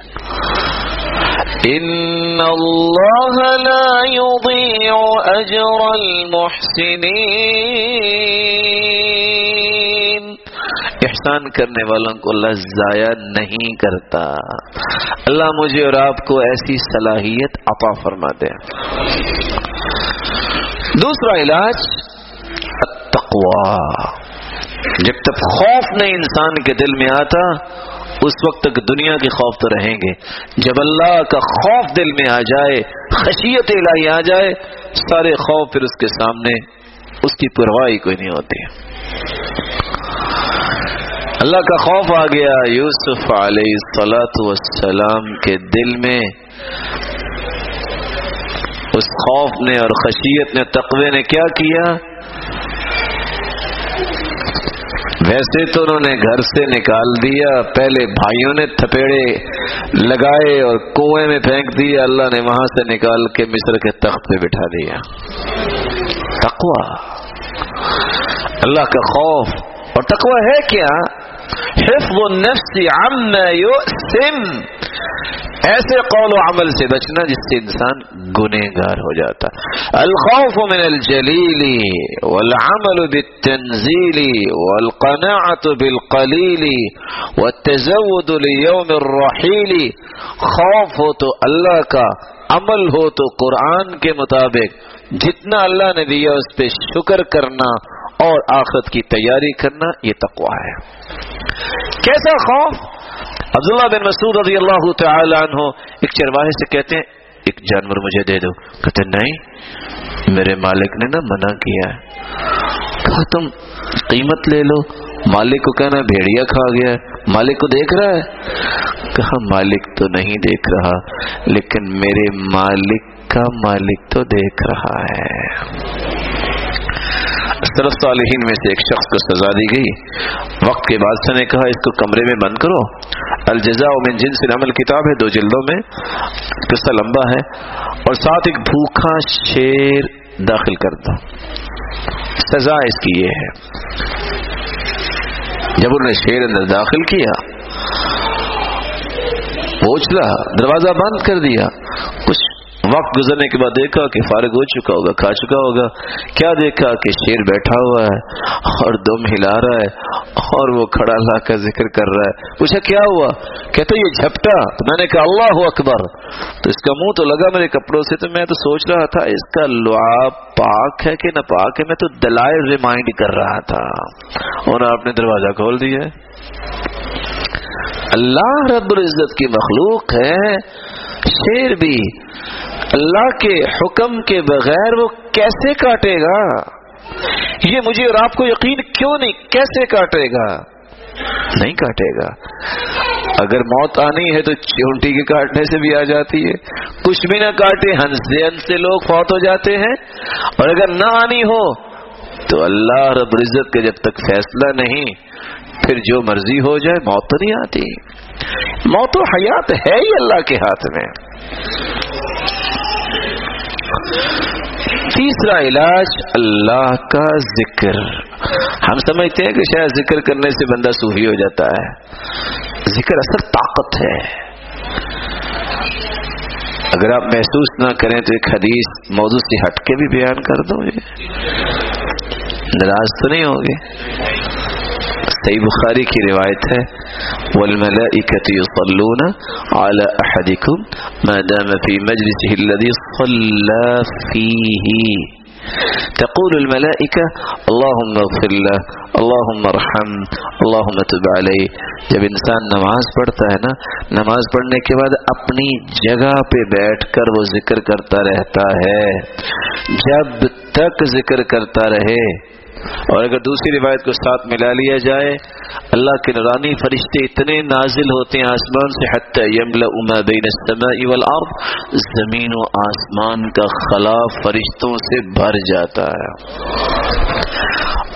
إن الله لا يضيع أجر المحسنين۔ احسان کرنے والوں کو اللہ ضائع نہیں کرتا۔ اللہ مجھے اور آپ کو ایسی صلاحیت عطا فرما دے۔ دوسرا علاج، التقوی۔ جب تک خوف نہیں انسان کے دل میں آتا، اس وقت تک دنیا کے خوف تو رہیں گے۔ جب اللہ کا خوف دل میں آ جائے، خشیت الہی آ جائے، سارے خوف پھر اس کے سامنے، اس کی پرواہی کوئی نہیں ہوتی۔ اللہ کا خوف آ گیا۔ یوسف علیہ السلاۃ والسلام کے دل میں اس خوف نے اور خشیت نے، تقوی نے کیا کیا؟ ویسے تو انہوں نے گھر سے نکال دیا، پہلے بھائیوں نے تھپیڑے لگائے اور کنویں میں پھینک دیا اللہ نے وہاں سے نکال کے مصر کے تخت پہ بٹھا دیا۔ تقوا اللہ کا خوف اور تقوا ہے کیا؟ حفظ النفس عما یؤسم ایسے قول و عمل سے بچنا جس سے انسان گنہگار ہو جاتا الخوف من الجلیل والعمل بالتنزیل والقناعة بالقلیل والتزود لیوم الرحیل. خوف ہو تو اللہ کا، عمل ہو تو قرآن کے مطابق. جتنا اللہ نے دیا اس پہ شکر کرنا اور آخرت کی تیاری کرنا یہ تقوی ہے۔ کیسا خوف؟ عبداللہ بن مسعود رضی اللہ تعالی عنہ ایک چرواہے سے کہتے ہیں، ایک جانور مجھے دے دو۔ کہتے نہیں، میرے مالک نے نا منع کیا ہے۔ کہا، تم قیمت لے لو۔ مالک کو کہنا، بھیڑیا کھا گیا ہے۔ مالک کو دیکھ رہا ہے؟ کہا، مالک تو نہیں دیکھ رہا، لیکن میرے مالک کا مالک تو دیکھ رہا ہے۔ سرف صالحین میں سے ایک شخص کو سزا دی گئی۔ وقت کے بادشاہ نے کہا، اس کو کمرے میں بند کرو۔ الجزا من جنس عمل کتاب ہے، دو جلدوں میں۔ قصہ لمبا ہے۔ اور ساتھ ایک بھوکھا شیر داخل کر دو۔ سزا اس کی یہ ہے۔ جب انہوں نے شیر اندر داخل کیا، پوچھ دروازہ بند کر دیا۔ کچھ وقت گزرنے کے بعد دیکھا کہ فارغ ہو چکا ہوگا، کھا چکا ہوگا۔ کیا دیکھا کہ شیر بیٹھا ہوا ہے اور دم ہلا رہا ہے اور وہ کھڑا لا کر ذکر کر رہا ہے۔ پوچھا، کیا ہوا؟ کہتے یہ جھپٹا۔ تو میں نے کہا، اللہ اکبر۔ تو اس کا منہ تو لگا میرے کپڑوں سے، تو میں تو سوچ رہا تھا، اس کا لعاب پاک ہے کہ نہ پاک ہے؟ میں تو دلائل ریمائنڈ کر رہا تھا۔ اور آپ نے دروازہ کھول دیا اللہ رب العزت کی مخلوق ہے، شیر بھی۔ اللہ کے حکم کے بغیر وہ کیسے کاٹے گا؟ یہ مجھے اور آپ کو یقین کیوں نہیں؟ کیسے کاٹے گا؟ نہیں کاٹے گا۔ اگر موت آنی ہے تو چونٹی کے کاٹنے سے بھی آ جاتی ہے۔ کچھ بھی نہ کاٹے، ہنس سے ہنس سے لوگ فوت ہو جاتے ہیں۔ اور اگر نہ آنی ہو تو اللہ رب العزت کے جب تک فیصلہ نہیں، پھر جو مرضی ہو جائے، موت تو نہیں آتی۔ موت و حیات ہے ہی اللہ کے ہاتھ میں۔ تیسرا علاج اللہ کا ذکر۔ ہم سمجھتے ہیں کہ شاید ذکر کرنے سے بندہ صوفی ہو جاتا ہے۔ ذکر اثر طاقت ہے۔ اگر آپ محسوس نہ کریں تو ایک حدیث موضوع سے ہٹ کے بھی بیان کر دو۔ ناراض تو نہیں ہوگے۔ صحیح بخاری کی روایت ہے، والملائکة يصلون على أحدكم ما دام في مجلسه الذي صلى فيه۔ تقول الملائكة، اللهم اغفر له، اللهم ارحم، اللهم تب عليه۔ جب انسان نماز پڑھتا ہے نا، نماز پڑھنے کے بعد اپنی جگہ پہ بیٹھ کر وہ ذکر کرتا رہتا ہے۔ جب تک ذکر کرتا رہے اور اگر دوسری روایت کو ساتھ ملا لیا جائے، اللہ کے نورانی فرشتے اتنے نازل ہوتے ہیں آسمان سے، حتی یملا بین السماء والارض، زمین و آسمان کا خلا فرشتوں سے بھر جاتا ہے۔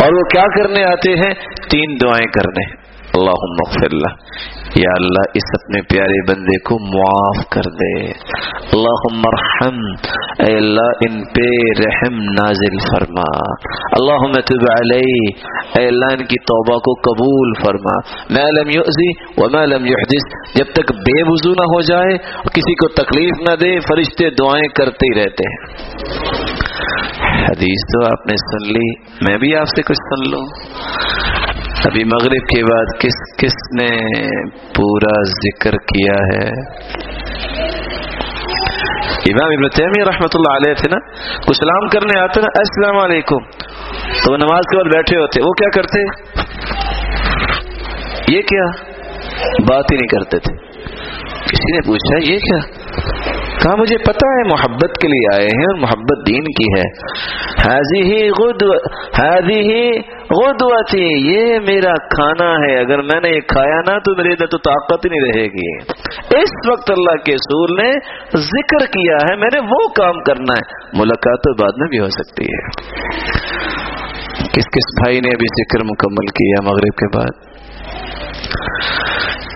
اور وہ کیا کرنے آتے ہیں؟ تین دعائیں کرنے۔ اللہم اغفر اللہ یا اللہ، اس اپنے پیارے بندے کو معاف کر دے۔ اللہم ارحم۔ اے اللہ، ان پہ رحم نازل فرما۔ اللہم تب علی اے اللہ، ان کی توبہ کو قبول فرما۔ ما لم یعزی وما لم یحدث۔ جب تک بے وضو نہ ہو جائے، کسی کو تکلیف نہ دے، فرشتے دعائیں کرتے ہی رہتے ہیں۔ حدیث تو آپ نے سن لی۔ میں بھی آپ سے کچھ سن لوں۔ ابھی مغرب کے بعد کس کس نے پورا ذکر کیا ہے؟ امام ابن تیمیہ رحمۃ اللہ علیہ تھے نا؟ کچھ سلام کرنے آتے نا، السلام علیکم۔ تو وہ نماز کے بعد بیٹھے ہوتے، وہ کیا کرتے؟ یہ کیا؟ بات ہی نہیں کرتے تھے۔ کسی نے پوچھا، یہ کیا؟ کہا مجھے پتا ہے، محبت کے لیے آئے ہیں اور محبت دین کی ہے۔ حاضی ہی غد حاضی ہی غدوتی، یہ میرا کھانا ہے۔ اگر میں نے یہ کھایا نا تو میرے ادھر تو طاقت نہیں رہے گی۔ اس وقت اللہ کے سور نے ذکر کیا ہے، میں نے وہ کام کرنا ہے۔ ملاقات تو بعد میں بھی ہو سکتی ہے۔ کس کس بھائی نے ابھی ذکر مکمل کیا مغرب کے بعد؟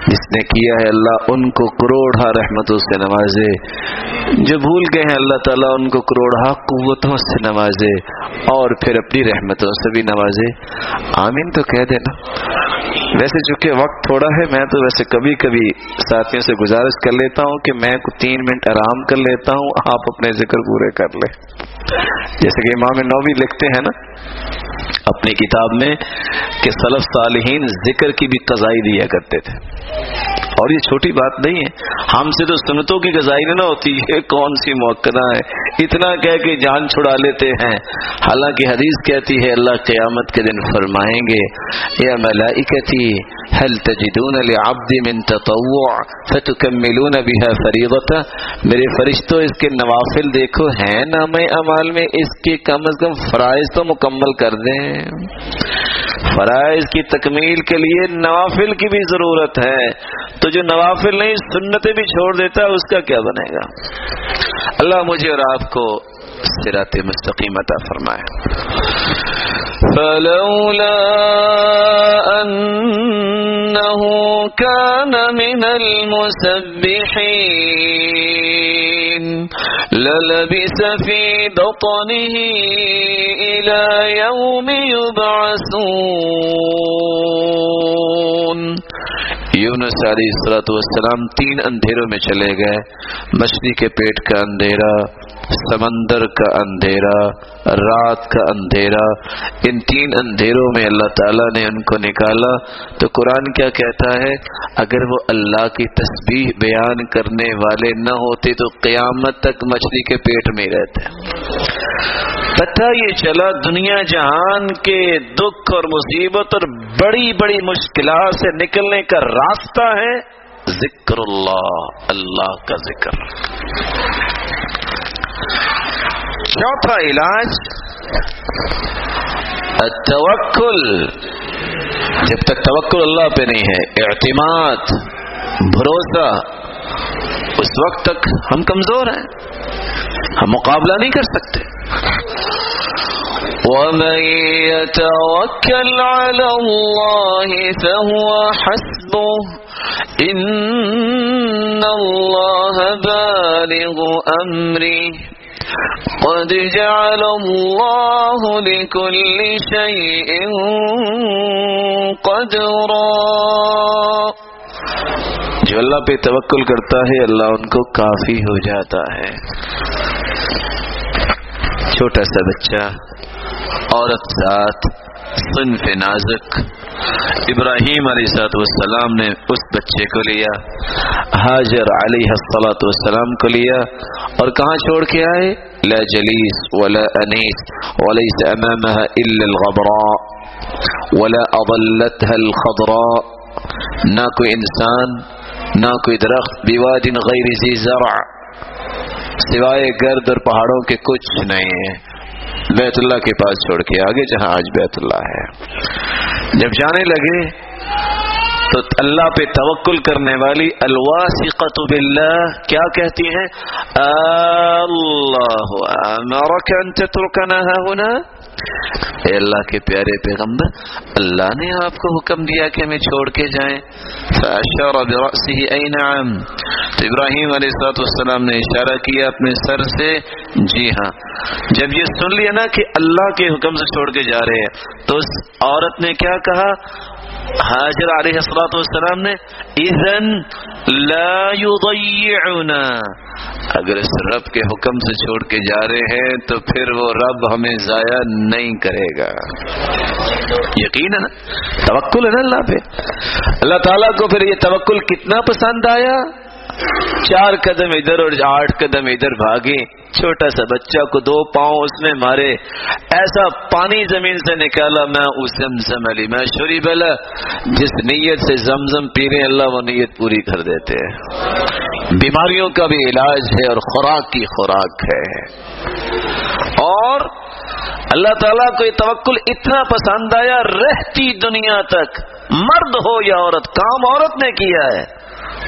جس نے کیا ہے اللہ ان کو کروڑا رحمتوں سے نوازے۔ جو بھول گئے ہیں اللہ تعالیٰ ان کو کروڑا قوتوں سے نوازے اور پھر اپنی رحمتوں سے بھی نوازے۔ آمین تو کہہ دینا۔ ویسے چونکہ وقت تھوڑا ہے، میں تو ویسے کبھی کبھی ساتھیوں سے گزارش کر لیتا ہوں کہ میں تین منٹ آرام کر لیتا ہوں، آپ اپنے ذکر پورے کر لیں۔ جیسے کہ امام نووی لکھتے ہیں نا، اپنی کتاب میں کہ سلف صالحین ذکر کی بھی قضائی دیا کرتے تھے۔ اور یہ چھوٹی بات نہیں ہے۔ ہم سے تو سنتوں کی غذائی نہ ہوتی۔ یہ کون سی موقع ہے؟ اتنا کہہ کے جان چھڑا لیتے ہیں۔ حالانکہ حدیث کہتی ہے، اللہ قیامت کے دن فرمائیں گے یا ملائکتی، هل تجدون لعبد من تطوع فتکملون بها فریضتا؟ میرے فرشتوں اس کے نوافل دیکھو، ہیں نام عمال میں، اس کے کم از کم فرائض تو مکمل کر دیں۔ فرائض کی تکمیل کے لیے نوافل کی بھی ضرورت ہے۔ تو جو نوافل نہیں، سنتیں بھی چھوڑ دیتا اس کا کیا بنے گا؟ اللہ مجھے اور آپ کو سرات مستقیم عطا فرمائے۔ فلولا انه كان من المسبحين للبس في بطنه الى يوم يبعثون. یونس علیہ السلط والسلام تین اندھیروں میں چلے گئے۔ مچھلی کے پیٹ کا اندھیرا، سمندر کا اندھیرا، رات کا اندھیرا۔ ان تین اندھیروں میں اللہ تعالیٰ نے ان کو نکالا۔ تو قرآن کیا کہتا ہے؟ اگر وہ اللہ کی تسبیح بیان کرنے والے نہ ہوتے تو قیامت تک مچھلی کے پیٹ میں رہتے۔ پتہ یہ چلا دنیا جہان کے دکھ اور مصیبت اور بڑی بڑی مشکلات سے نکلنے کا راستہ ہے ذکر اللہ اللہ کا ذکر۔ چوتھا علاج التوكل. جب تک توکل اللہ پہ نہیں ہے اعتماد بھروسہ اس وقت تک ہم کمزور ہیں. ہم مقابلہ نہیں کر سکتے. ومن يتوكل على الله فهو حسبه إن الله بالغ أمره. قد جعل الله لكل شيء قدرا جو اللہ پہ توکل کرتا ہے، اللہ ان کو کافی ہو جاتا ہے۔ چھوٹا سا بچہ، عورت ساتھ صنف نازک ابراہیم علیہ سات والسلام نے اس بچے کو لیا، حاجر علیہ السلاۃ والسلام کو لیا اور کہاں چھوڑ کے آئے؟ لا جلیس ولا انیس وليس امامها الا الغبراء ولا اضلتها الخضراء نہ کوئی انسان، نہ کوئی درخت بیواد غیر ذی زرع، سوائے گرد اور پہاڑوں کے کچھ نہیں ہے۔ بیت اللہ کے پاس چھوڑ کے آگے جہاں آج بیت اللہ ہے۔ جب جانے لگے تو اللہ پہ توکل کرنے والی الواسقت باللہ کیا کہتی ہیں اللہ امرک ان تترکنا هنا؟ اے اللہ کے پیارے پیغمبر، اللہ نے آپ کو حکم دیا کہ ہمیں چھوڑ کے جائیں۔ فاشار برأسه اي نعم۔ تو ابراہیم علیہ الصلوۃ والسلام نے اشارہ کیا اپنے سر سے جی ہاں۔ جب یہ سن لیا نا کہ اللہ کے حکم سے چھوڑ کے جا رہے ہیں، تو اس عورت نے کیا کہا؟ حاجر علیہ السلاۃ والسلام نے اذن لا يضيعنا۔ اگر اس رب کے حکم سے چھوڑ کے جا رہے ہیں، تو پھر وہ رب ہمیں ضائع نہیں کرے گا۔ یقین ہے نا؟ توکل ہے نا اللہ پہ۔ اللہ تعالیٰ کو پھر یہ توکل کتنا پسند آیا؟ چار قدم ادھر اور آٹھ قدم ادھر بھاگے چھوٹا سا بچہ کو دو پاؤں اس میں مارے۔ ایسا پانی زمین سے نکالا، میں اس زمزم علی، میں شوری بلا۔ جس نیت سے زمزم پینے اللہ وہ نیت پوری کر دیتے ہیں۔ بیماریوں کا بھی علاج ہے اور خوراک کی خوراک ہے۔ اور اللہ تعالیٰ کو یہ توکل اتنا پسند آیا، رہتی دنیا تک۔ مرد ہو یا عورت، کام عورت نے کیا ہے۔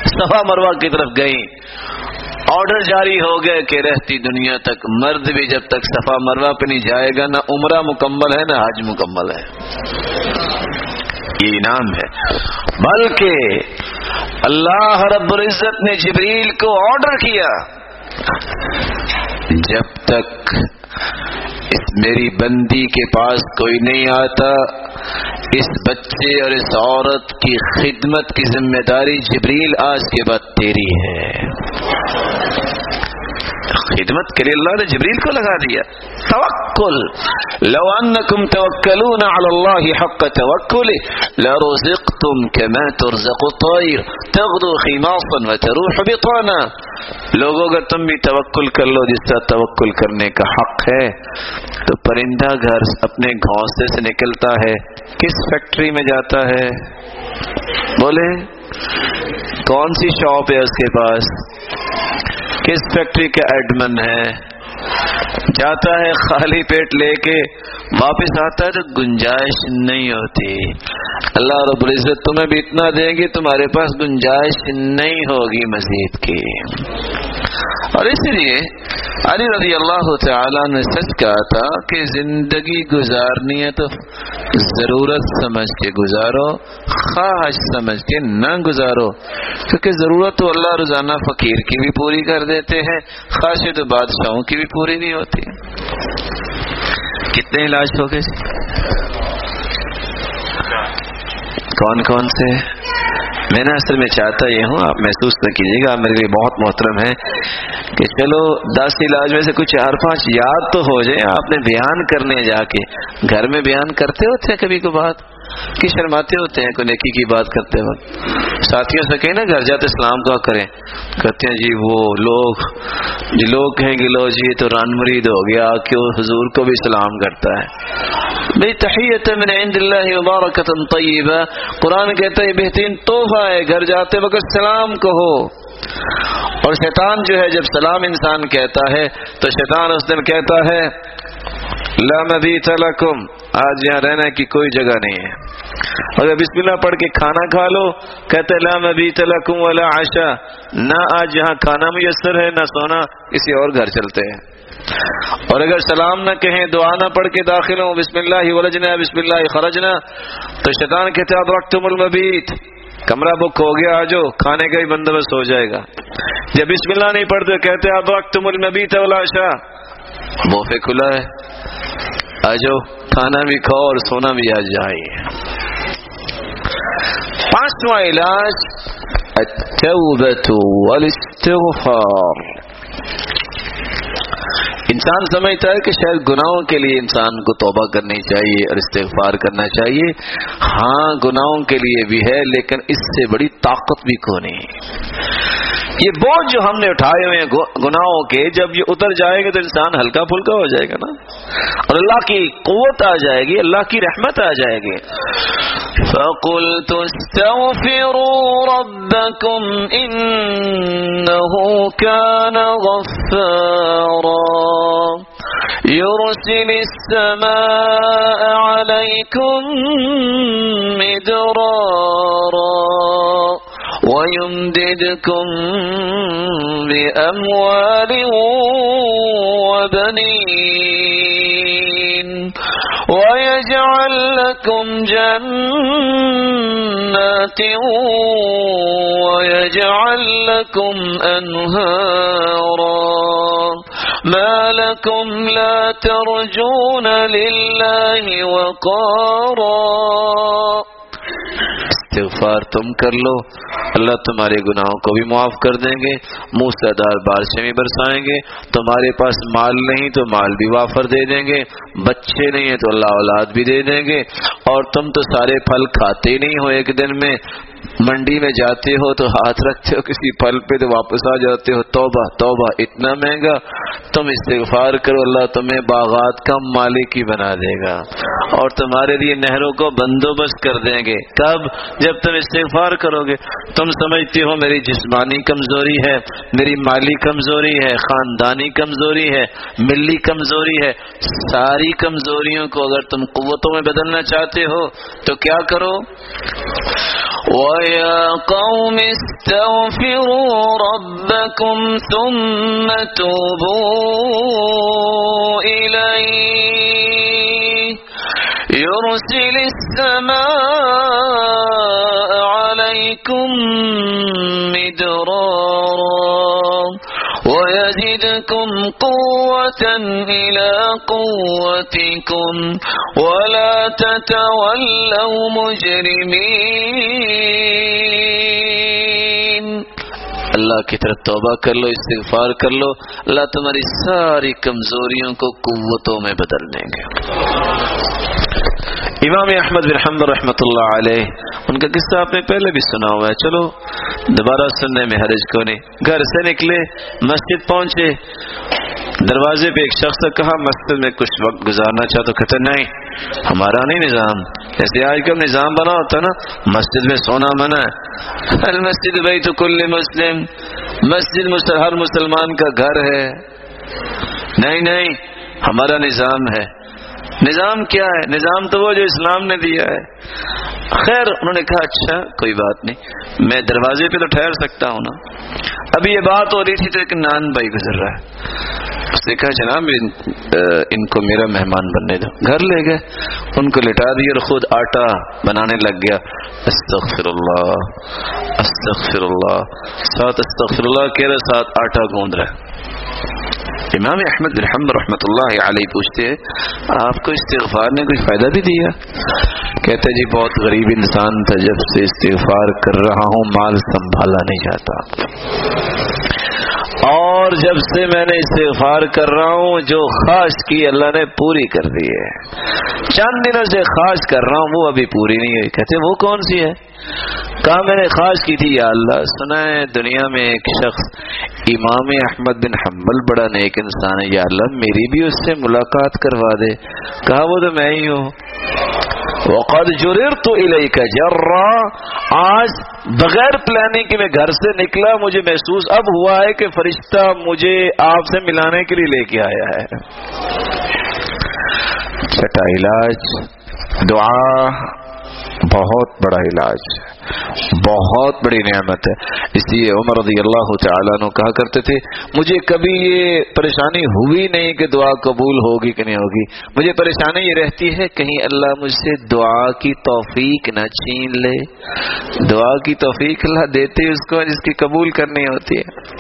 صفا مروا کی طرف گئی آرڈر جاری ہو گئے کہ رہتی دنیا تک۔ مرد بھی جب تک صفا مروا پہ نہیں جائے گا، نہ عمرہ مکمل ہے، نہ حج مکمل ہے۔ یہ انعام ہے۔ بلکہ اللہ رب العزت نے جبریل کو آرڈر کیا۔ جب تک اس میری بندی کے پاس کوئی نہیں آتا، اس بچے اور اس عورت کی خدمت کی ذمہ داری جبریل آج کے بعد تیری ہے۔ خدمت کے لیے اللہ نے جبریل کو لگا دیا۔ توکل۔ لو انکم توکلون علی اللہ حق توکل لرزقتم كما ترزق الطير تغدو خماصا وتروح بطانا۔ لوگوں اگر تم بھی توکل کر لو جس طرح توکل کرنے کا حق ہے، تو پرندہ گھر اپنے گھونسے سے نکلتا ہے۔ کس فیکٹری میں جاتا ہے؟ بولے، کون سی شاپ ہے اس کے پاس؟ کس فیکٹری کے ایڈمن ہیں؟ جاتا ہے خالی پیٹ لے کے، واپس آتا ہے تو گنجائش نہیں ہوتی۔ اللہ رب العزت تمہیں بھی اتنا دیں گی، تمہارے پاس گنجائش نہیں ہوگی مزید کی۔ اور اس لیے علی رضی اللہ تعالی نے سچ کہا تھا کہ زندگی گزارنی ہے تو ضرورت سمجھ کے گزارو، خواہش سمجھ کے نہ گزارو۔ کیونکہ ضرورت تو اللہ روزانہ فقیر کی بھی پوری کر دیتے ہیں، خواہش تو بادشاہوں کی بھی پوری نہیں ہوتی۔ کتنے علاج ہو گئے؟ کون کون سے؟ میں نا اصل میں چاہتا یہ ہوں، آپ محسوس نہ کیجیے گا، آپ میرے لیے بہت محترم ہیں کہ چلو، دس علاج میں سے کچھ چار پانچ یاد تو ہو جائے آپ نے بیان کرنے جا کے، گھر میں بیان کرتے ہوتے ہیں کبھی کو بات کہ شرماتے ہوتے ہیں کوئی نیکی کی بات کرتے وقت؟ ساتھیوں سے کہیں نا گھر جاتے اسلام کا کریں۔ کہتے ہیں جی وہ لوگ جی لوگ کہیں گے لو جی تو ران مرید ہو گیا کہ وہ حضور کو بھی سلام کرتا ہے۔ بھائی تحیت من عند اللہ مبارکت طیبہ قرآن کہتا ہے بہترین تحفہ ہے، گھر جاتے وقت سلام کہو۔ اور شیطان جو ہے، جب سلام انسان کہتا ہے تو شیطان اس دن کہتا ہے، لا مبیت لکم آج یہاں رہنے کی کوئی جگہ نہیں ہے۔ اگر بسم اللہ پڑھ کے کھانا کھا لو۔ کہتے لا مبیت لکم ولا عشا نہ آج یہاں کھانا میسر ہے، نہ سونا۔ کسی اور گھر چلتے ہیں۔ اور اگر سلام نہ کہیں، دعا نہ پڑھ کے داخل ہوں، بسم اللہ ولجنا، بسم اللہ خرجنا۔ تو شیطان کہتے اب وقت المبیت۔ کمرہ بک ہو گیا، آجو۔ کھانے کا ہی بندوبست ہو جائے گا۔ جب بسم اللہ نہیں پڑھتے، کہتے اب وقت المبیت ولا عشا بوفے کھلا ہے۔ آجو کھانا بھی کھاؤ اور سونا بھی آ جائے پانچواں علاج التوبة والاستغفار۔ انسان سمجھتا ہے کہ شاید گناہوں کے لیے انسان کو توبہ کرنی چاہیے اور استغفار کرنا چاہیے۔ ہاں گناہوں کے لیے بھی ہے، لیکن اس سے بڑی طاقت بھی کو نہیں یہ بوجھ جو ہم نے اٹھائے ہوئے ہیں گناہوں کے، جب یہ اتر جائے گا تو انسان ہلکا پھلکا ہو جائے گا نا۔ اور اللہ کی قوت آ جائے گی، اللہ کی رحمت آ جائے گی۔ فَقُلْتُ اسْتَغْفِرُوا رَبَّكُمْ إِنَّهُ كَانَ غَفَّارًا۔ يُرْسِلِ السَّمَاءَ عَلَيْكُمْ مِدْرَارًا ويمددكم بأموال وبنين ويجعل لكم جنات ويجعل لكم أنهارا ما لكم لا ترجون لله وقارا. استغفار تم کر لو، اللہ تمہارے گناہوں کو بھی معاف کر دیں گے، منہ دار بارشیں بھی برسائیں گے، تمہارے پاس مال نہیں تو مال بھی وافر دے دیں گے، بچے نہیں ہیں تو اللہ اولاد بھی دے دیں گے، اور تم تو سارے پھل کھاتے نہیں ہو ایک دن میں منڈی میں جاتے ہو تو ہاتھ رکھتے ہو، کسی پھل پہ تو واپس آ جاتے ہو، توبہ توبہ، اتنا مہنگا، تم استغفار کرو، اللہ تمہیں باغات کا مالک ہی بنا دے گا۔ اور تمہارے لیے نہروں کو بندوبست کر دیں گے۔ کب؟ جب تم استغفار کرو گے۔ تم سمجھتے ہو، میری جسمانی کمزوری ہے، میری مالی کمزوری ہے، خاندانی کمزوری ہے، ملی کمزوری ہے۔ ساری کمزوریوں کو اگر تم قوتوں میں بدلنا چاہتے ہو تو کیا کرو؟ ويا قوم استغفروا ربكم ثم توبوا إليه. يرسل السماء عليكم مدرارا. ويزيد يزدكم قوة إلى قوتكم ولا تتولوا مجرمين. اللہ کی طرف توبہ کر لو، استغفار کر لو۔ اللہ تمہاری ساری کمزوریوں کو قوتوں میں بدل دیں گے۔ امام احمد بن حمد رحمۃ اللہ علیہ، ان کا قصہ آپ نے پہلے بھی سنا ہوا ہے۔ چلو، دوبارہ سننے میں حرج کو نہیں۔ گھر سے نکلے، مسجد پہنچے۔ دروازے پہ ایک شخص نے کہا، مسجد میں کچھ وقت گزارنا چاہ تو کہتے نہیں، ہمارا نہیں نظام۔ جیسے آج کل نظام بنا ہوتا نا، مسجد میں سونا منع ہے۔ المسجد بھائی تو کل مسلم۔ مسجد ہر مسلمان کا گھر ہے۔ نہیں نہیں، ہمارا نظام ہے۔ نظام کیا ہے؟ نظام تو وہ جو اسلام نے دیا ہے۔ خیر، انہوں نے کہا اچھا کوئی بات نہیں۔ میں دروازے پہ تو ٹھہر سکتا ہوں نا۔ ابھی یہ بات ہو رہی تھی تو ایک نان بھائی گزر رہا ہے۔ اس نے کہا جناب ان کو میرا مہمان بننے دو۔ گھر لے گئے۔ ان کو لٹا دی اور خود آٹا بنانے لگ گیا۔ استغفر اللہ استغفر اللہ ساتھ استغفر اللہ کہہ رہے، ساتھ آٹا گوند رہے۔ امام احمد الحمد رحمۃ اللہ علیہ پوچھتے ہیں، آپ کو استغفار نے کوئی فائدہ بھی دیا؟ کہتے جی بہت غریب انسان تھا، جب سے استغفار کر رہا ہوں، مال سنبھالا نہیں جاتا۔ اور جب سے میں نے استغفار کر رہا ہوں، جو خواہش کی اللہ نے پوری کر دی ہے۔ چند دنوں سے خواہش کر رہا ہوں، وہ ابھی پوری نہیں ہوئی۔ کہتے وہ کون سی ہے؟ کہا میں نے خواہش کی تھی، یا اللہ، سنا ہے دنیا میں ایک شخص، امام احمد بن حنبل، بڑا نیک انسان ہے۔ یا اللہ، میری بھی اس سے ملاقات کروا دے۔ کہا، وہ تو میں ہی ہوں۔ وقد جرر تو جرا۔ آج بغیر پلاننگ کے میں گھر سے نکلا، مجھے محسوس اب ہوا ہے کہ فرشتہ مجھے آپ سے ملانے کے لیے لے کے آیا ہے۔ چھٹا علاج، دعا بہت بڑا علاج بہت بڑی نعمت ہے۔ اس لیے عمر رضی اللہ تعالیٰ نے کہا کرتے تھے، مجھے کبھی یہ پریشانی ہوئی نہیں کہ دعا قبول ہوگی کہ نہیں ہوگی۔ مجھے پریشانی یہ رہتی ہے، کہیں اللہ مجھ سے دعا کی توفیق نہ چھین لے۔ دعا کی توفیق اللہ دیتے، اس کو جس کی قبول کرنی ہوتی ہے۔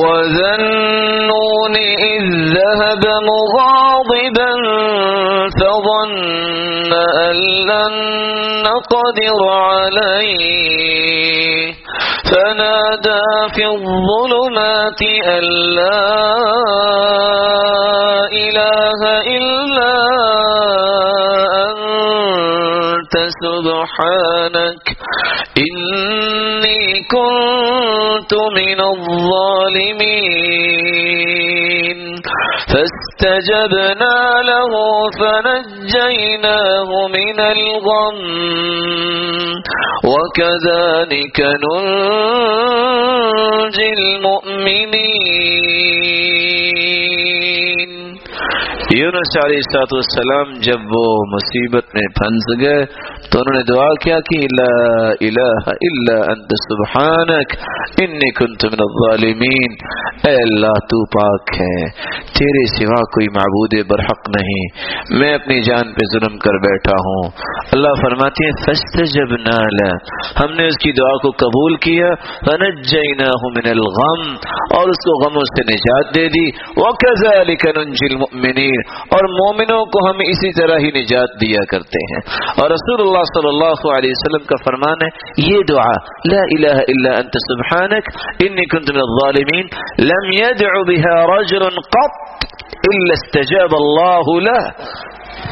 وذنون إذ ذهب مغاضبا فظن أن لن نقدر عليه فنادى في الظلمات أن لا إله إلا أنت سبحانك إني كنت من الظالمين. فاستجبنا له فنجيناه من الغم. وكذلك ننجي المؤمنين. یونس علیہ السلاط والسلام جب وہ مصیبت میں پھنس گئے تو انہوں نے دعا کیا کہ لا الہ الا انت سبحانک انی کنت من الظالمین۔ اے اللہ تو پاک ہے، تیرے سوا کوئی معبود برحق نہیں۔ میں اپنی جان پہ ظلم کر بیٹھا ہوں۔ اللہ فرماتی ہیں، فاستجبنا له۔ ہم نے اس کی دعا کو قبول کیا۔ فنجیناہ من الغم اور اس کو غموں سے نجات دے دی۔ وکذالک ننجی المؤمنین۔ المؤمنین۔ اور مومنوں کو ہم اسی طرح ہی نجات دیا کرتے ہیں۔ اور رسول اللہ صلی اللہ علیہ وسلم کا فرمان ہے، یہ دعا، لا الہ الا انت سبحانک، انی کنت من الظالمین، لم يدع بها رجل قط الا استجاب اللہ له۔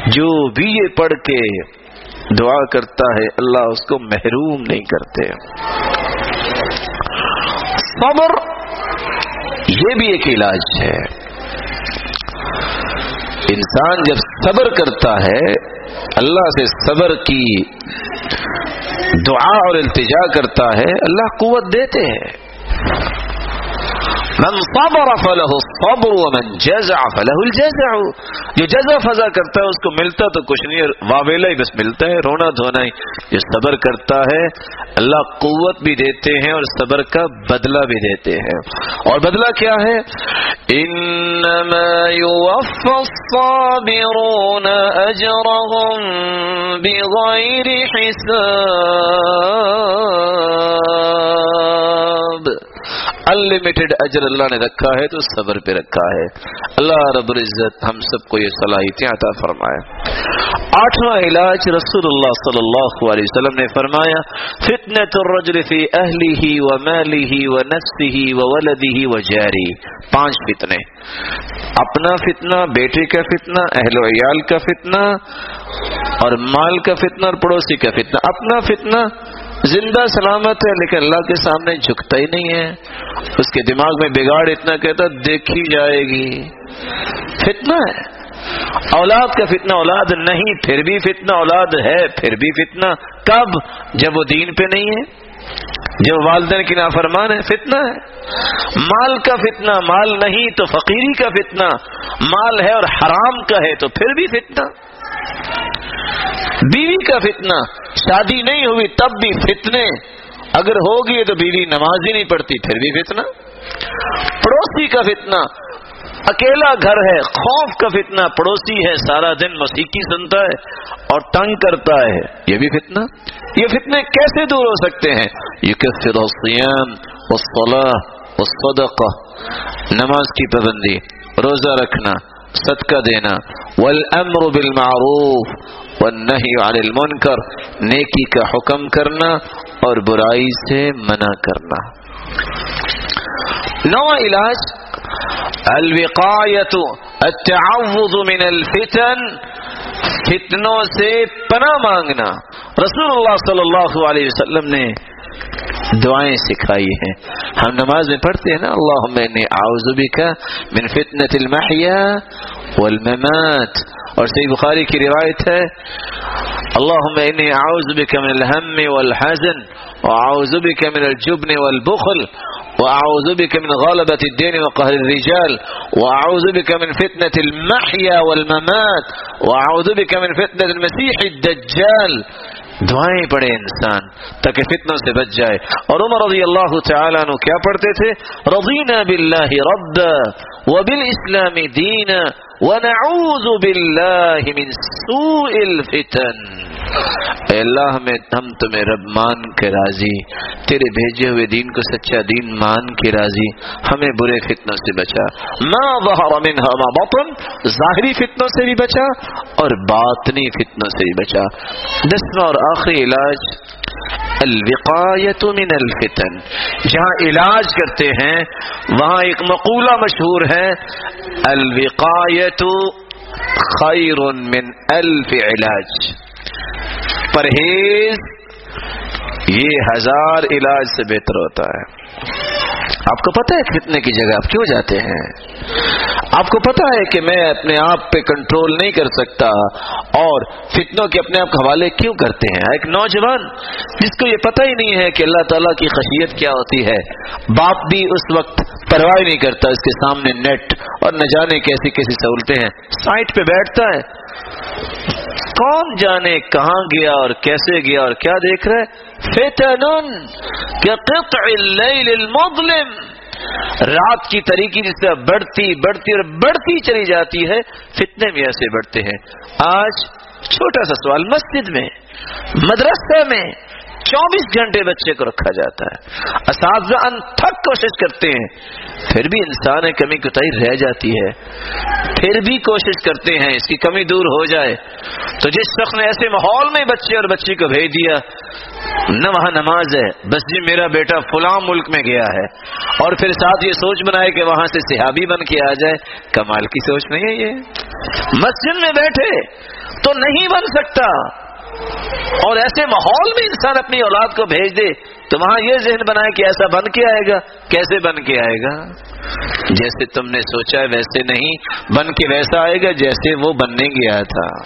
جو بھی یہ پڑھ کے دعا کرتا ہے، اللہ اس کو محروم نہیں کرتے۔ صبر، یہ بھی ایک علاج ہے۔ انسان جب صبر کرتا ہے، اللہ سے صبر کی دعا اور التجا کرتا ہے، اللہ قوت دیتے ہیں۔ من صبر فله الصبر ومن جزع فله الجزع. جو جزع فضا کرتا ہے، اس کو ملتا تو کچھ نہیں واویلا ہی بس ملتا ہے، رونا دھونا ہی۔ جو صبر کرتا ہے، اللہ قوت بھی دیتے ہیں اور صبر کا بدلہ بھی دیتے ہیں۔ اور بدلہ کیا ہے؟ انما يوفى الصابرون اجرهم بغير حساب۔ انلمیٹڈ اجر اللہ نے رکھا ہے تو صبر پہ رکھا ہے۔ اللہ رب العزت ہم سب کو یہ صلاحیتیں عطا فرمائے۔ آٹھواں علاج رسول اللہ صلی اللہ علیہ وسلم نے فرمایا فتنۃ الرجل فی اہلہ و مالہ و نفسہ و ولدہ و جاری پانچ فتنے۔ اپنا فتنہ، بیٹے کا فتنہ، اہل و عیال کا فتنہ اور مال کا فتنہ اور پڑوسی کا فتنہ۔ اپنا فتنہ زندہ سلامت ہے، لیکن اللہ کے سامنے جھکتا ہی نہیں ہے۔ اس کے دماغ میں بگاڑ اتنا کہتا دیکھی جائے گی۔ فتنہ ہے۔ اولاد کا فتنہ اولاد نہیں، پھر بھی فتنہ اولاد ہے، پھر بھی فتنہ۔ کب؟ جب وہ دین پہ نہیں ہے۔ جب والدین کی نافرمان ہے، فتنہ ہے۔ مال کا فتنہ، مال نہیں تو فقیری کا فتنہ۔ مال ہے اور حرام کا ہے تو پھر بھی فتنہ۔ بیوی کا فتنہ، شادی نہیں ہوئی تب بھی فتنے، اگر ہوگی تو بیوی نماز ہی نہیں پڑتی پھر بھی فتنہ۔ پڑوسی کا فتنہ، اکیلا گھر ہے، خوف کا فتنہ، پڑوسی ہے، سارا دن مسیحی سنتا ہے اور تنگ کرتا ہے، یہ بھی فتنہ۔ یہ فتنے کیسے دور ہو سکتے ہیں؟ یہ نماز کی پابندی، روزہ رکھنا۔ صدقہ دینا. والامر بالمعروف والنہی عن المنکر، نیکی کا حکم کرنا اور برائی سے منع کرنا. نو علاج الوقایت التعوض من الفتن، فتنوں سے پناہ مانگنا. رسول اللہ صلی اللہ علیہ وسلم نے دعائیں سکھائی ہیں۔ ہم نماز میں پڑھتے ہیں نا اللہ اعوذ بکا من فتنة المحیا والممات۔ اور صحیح بخاری کی روایت ہے اللهم انی اعوذ بك من الهم والحزن واعوذ بك من الجبن والبخل واعوذ بك من غلبة الدين وقهر الرجال واعوذ بك من فتنة المحيا والممات واعوذ بك من فتنة المسيح الدجال۔ دعائیں پڑھے انسان تاکہ فتنوں سے بچ جائے اور عمر رضی اللہ تعالیٰ عنہ کیا پڑھتے تھے رضینا باللہ رب وبالاسلام دین ونعوذ باللہ من سوء الفتن اے اللہ ہمیں ہم تمہیں رب مان کے راضی۔ تیرے بھیجے ہوئے دین کو سچا دین مان کے راضی۔ ہمیں برے فتنوں سے بچا۔ ما منها، ما بطن۔ ظاہری فتنوں سے بھی بچا اور باطنی فتنوں سے بھی بچا۔ دسواں اور آخری علاج الوقایت من الفتن۔ جہاں علاج کرتے ہیں، وہاں ایک مقولہ مشہور ہے الوقایت خیر من الف علاج۔ پرہیز، یہ ہزار علاج سے بہتر ہوتا ہے۔ آپ کو پتہ ہے فتنے کی جگہ آپ کیوں جاتے ہیں؟ آپ کو پتا ہے کہ میں اپنے آپ پہ کنٹرول نہیں کر سکتا اور فتنوں کے اپنے آپ کے حوالے کیوں کرتے ہیں؟ ایک نوجوان، جس کو یہ پتہ ہی نہیں ہے کہ اللہ تعالیٰ کی خشیت کیا ہوتی ہے۔ باپ بھی اس وقت پرواہ نہیں کرتا اس کے سامنے نیٹ اور نہ جانے کیسی کیسی سہولتیں ہیں۔ سائٹ پہ بیٹھتا ہے۔ کون جانے کہاں گیا اور کیسے گیا اور کیا دیکھ رہے فتن قطع اللیل المظلم۔ رات کی طریقے جس طرح بڑھتی بڑھتی اور بڑھتی چلی جاتی ہے، فتنے بھی ایسے بڑھتے ہیں۔ آج چھوٹا سا سوال، مسجد میں مدرسے میں چوبیس گھنٹے بچے کو رکھا جاتا ہے۔ اساتذہ انتھک کوشش کرتے ہیں، پھر بھی انسان کمی کوتاہی رہ جاتی ہے۔ پھر بھی کوشش کرتے ہیں، اس کی کمی دور ہو جائے۔ تو جس شخص نے ایسے ماحول میں بچے اور بچی کو بھیج دیا، نہ وہاں نماز ہے، بس جی میرا بیٹا فلاں ملک میں گیا ہے۔ اور پھر ساتھ یہ سوچ بنائے کہ وہاں سے صحابی بن کے آ جائے۔ کمال کی سوچ نہیں ہے یہ۔ مسجد میں بیٹھے تو نہیں بن سکتا۔ اور ایسے ماحول میں انسان اپنی اولاد کو بھیج دے تو وہاں یہ ذہن بنائے کہ ایسا بن کے آئے گا۔ کیسے بن کے آئے گا؟ جیسے تم نے سوچا ہے ویسے نہیں، بن کے ویسا آئے گا جیسے وہ بننے گیا تھا۔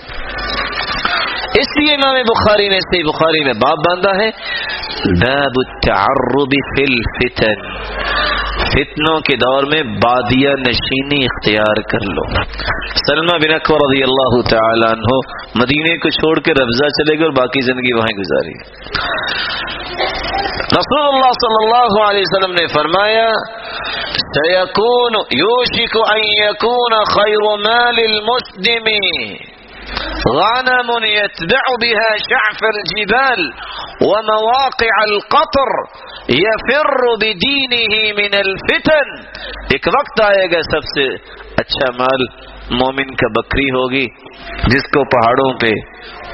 اس لیے امام بخاری نے، صحیح بخاری میں باب باندھا ہے، باب التعرب فی الفتن۔ فتنوں کے دور میں بادیا نشینی اختیار کر لو۔ سلمہ بن اکبر رضی اللہ تعالی عنہ مدینے کو چھوڑ کے رفضہ چلے گئے اور باقی زندگی وہیں گزاری۔ رسول اللہ صلی اللہ علیہ وسلم نے فرمایا سيكون يوشك أن يكون خير مال المسلم غنم يتبع بها شعف الجبال ومواقع القطر یا پھر بدینه من الفتن ایک وقت آئے گا سب سے اچھا مال مومن کا بکری ہوگی جس کو پہاڑوں پہ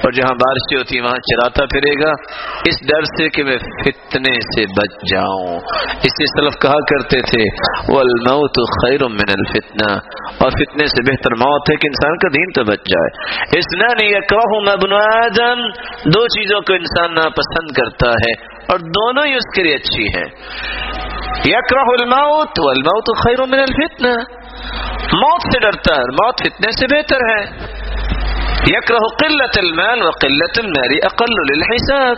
اور جہاں بارشیں ہوتی وہاں چراتا پھرے گا۔ اس ڈر سے کہ میں فتنے سے بچ جاؤں۔ اس سے سلف کہا کرتے تھے، والموت خیر من الفتنہ اور فتنے سے بہتر موت ہے کہ انسان کا دین تو بچ جائے۔ اس نہ نہیں ابن آدم۔ دو چیزوں کو انسان ناپسند کرتا ہے، اور دونوں ہی اس کے لیے اچھی ہیں۔ یکرہ الموت والموت خیر من الفتنہ موت سے ڈرتا ہے موت فتنے سے بہتر ہے۔ يكره قلة المال وقلة المال أقل للحساب.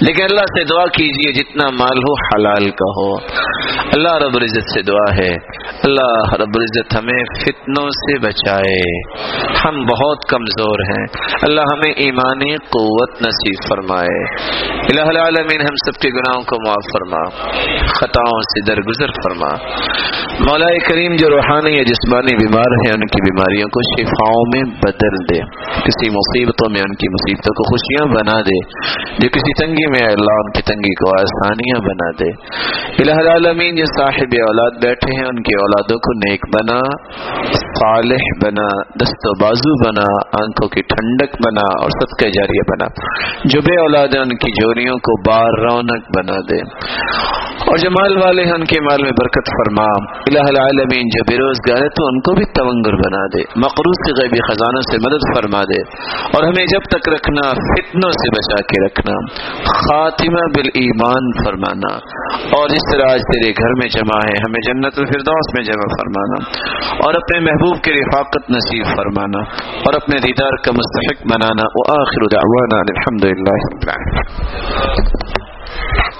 لیکن اللہ سے دعا کیجیے جتنا مال ہو حلال کا ہو۔ اللہ رب العزت سے دعا ہے۔ اللہ رب العزت ہمیں فتنوں سے بچائے۔ ہم بہت کمزور ہیں۔ اللہ ہمیں ایمانی قوت نصیب فرمائے۔ الہ العالمین، ہم سب کے گناہوں کو معاف فرما۔ خطاؤں سے درگزر فرما۔ مولا کریم جو روحانی یا جسمانی بیمار ہیں، ان کی بیماریوں کو شفاؤں میں بدل دے۔ کسی مصیبتوں میں، ان کی مصیبتوں کو خوشیاں بنا دے۔ جو کسی تنگی میں اللہ ان کی تنگی کو آسانیاں بنا دے۔ الہ العالمین جو صاحب اولاد بیٹھے ہیں، ان کی اولادوں کو نیک بنا، صالح بنا، دست و بازو بنا، آنکھوں کی ٹھنڈک بنا اور سب کے جاریہ بنا۔ جو بے اولاد ہیں، ان کی جوریوں کو بار رونق بنا دے۔ اور جو مال والے ہیں، ان کے مال میں برکت فرما۔ الہ العالمین، جو بے روزگار ہے تو ان کو بھی تونگر بنا دے۔ مقروض کے غیبی خزانوں سے مدد فرما دے۔ اور ہمیں جب تک رکھنا، فتنوں سے بچا کے رکھنا۔ خاتمہ بالایمان فرمانا اور اس طرح آج تیرے گھر میں جمع ہے، ہمیں جنت الفردوس میں جمع فرمانا اور اپنے محبوب کی رفاقت نصیب فرمانا اور اپنے دیدار کا مستحق بنانا۔ وہ آخر دعوانا الحمد للہ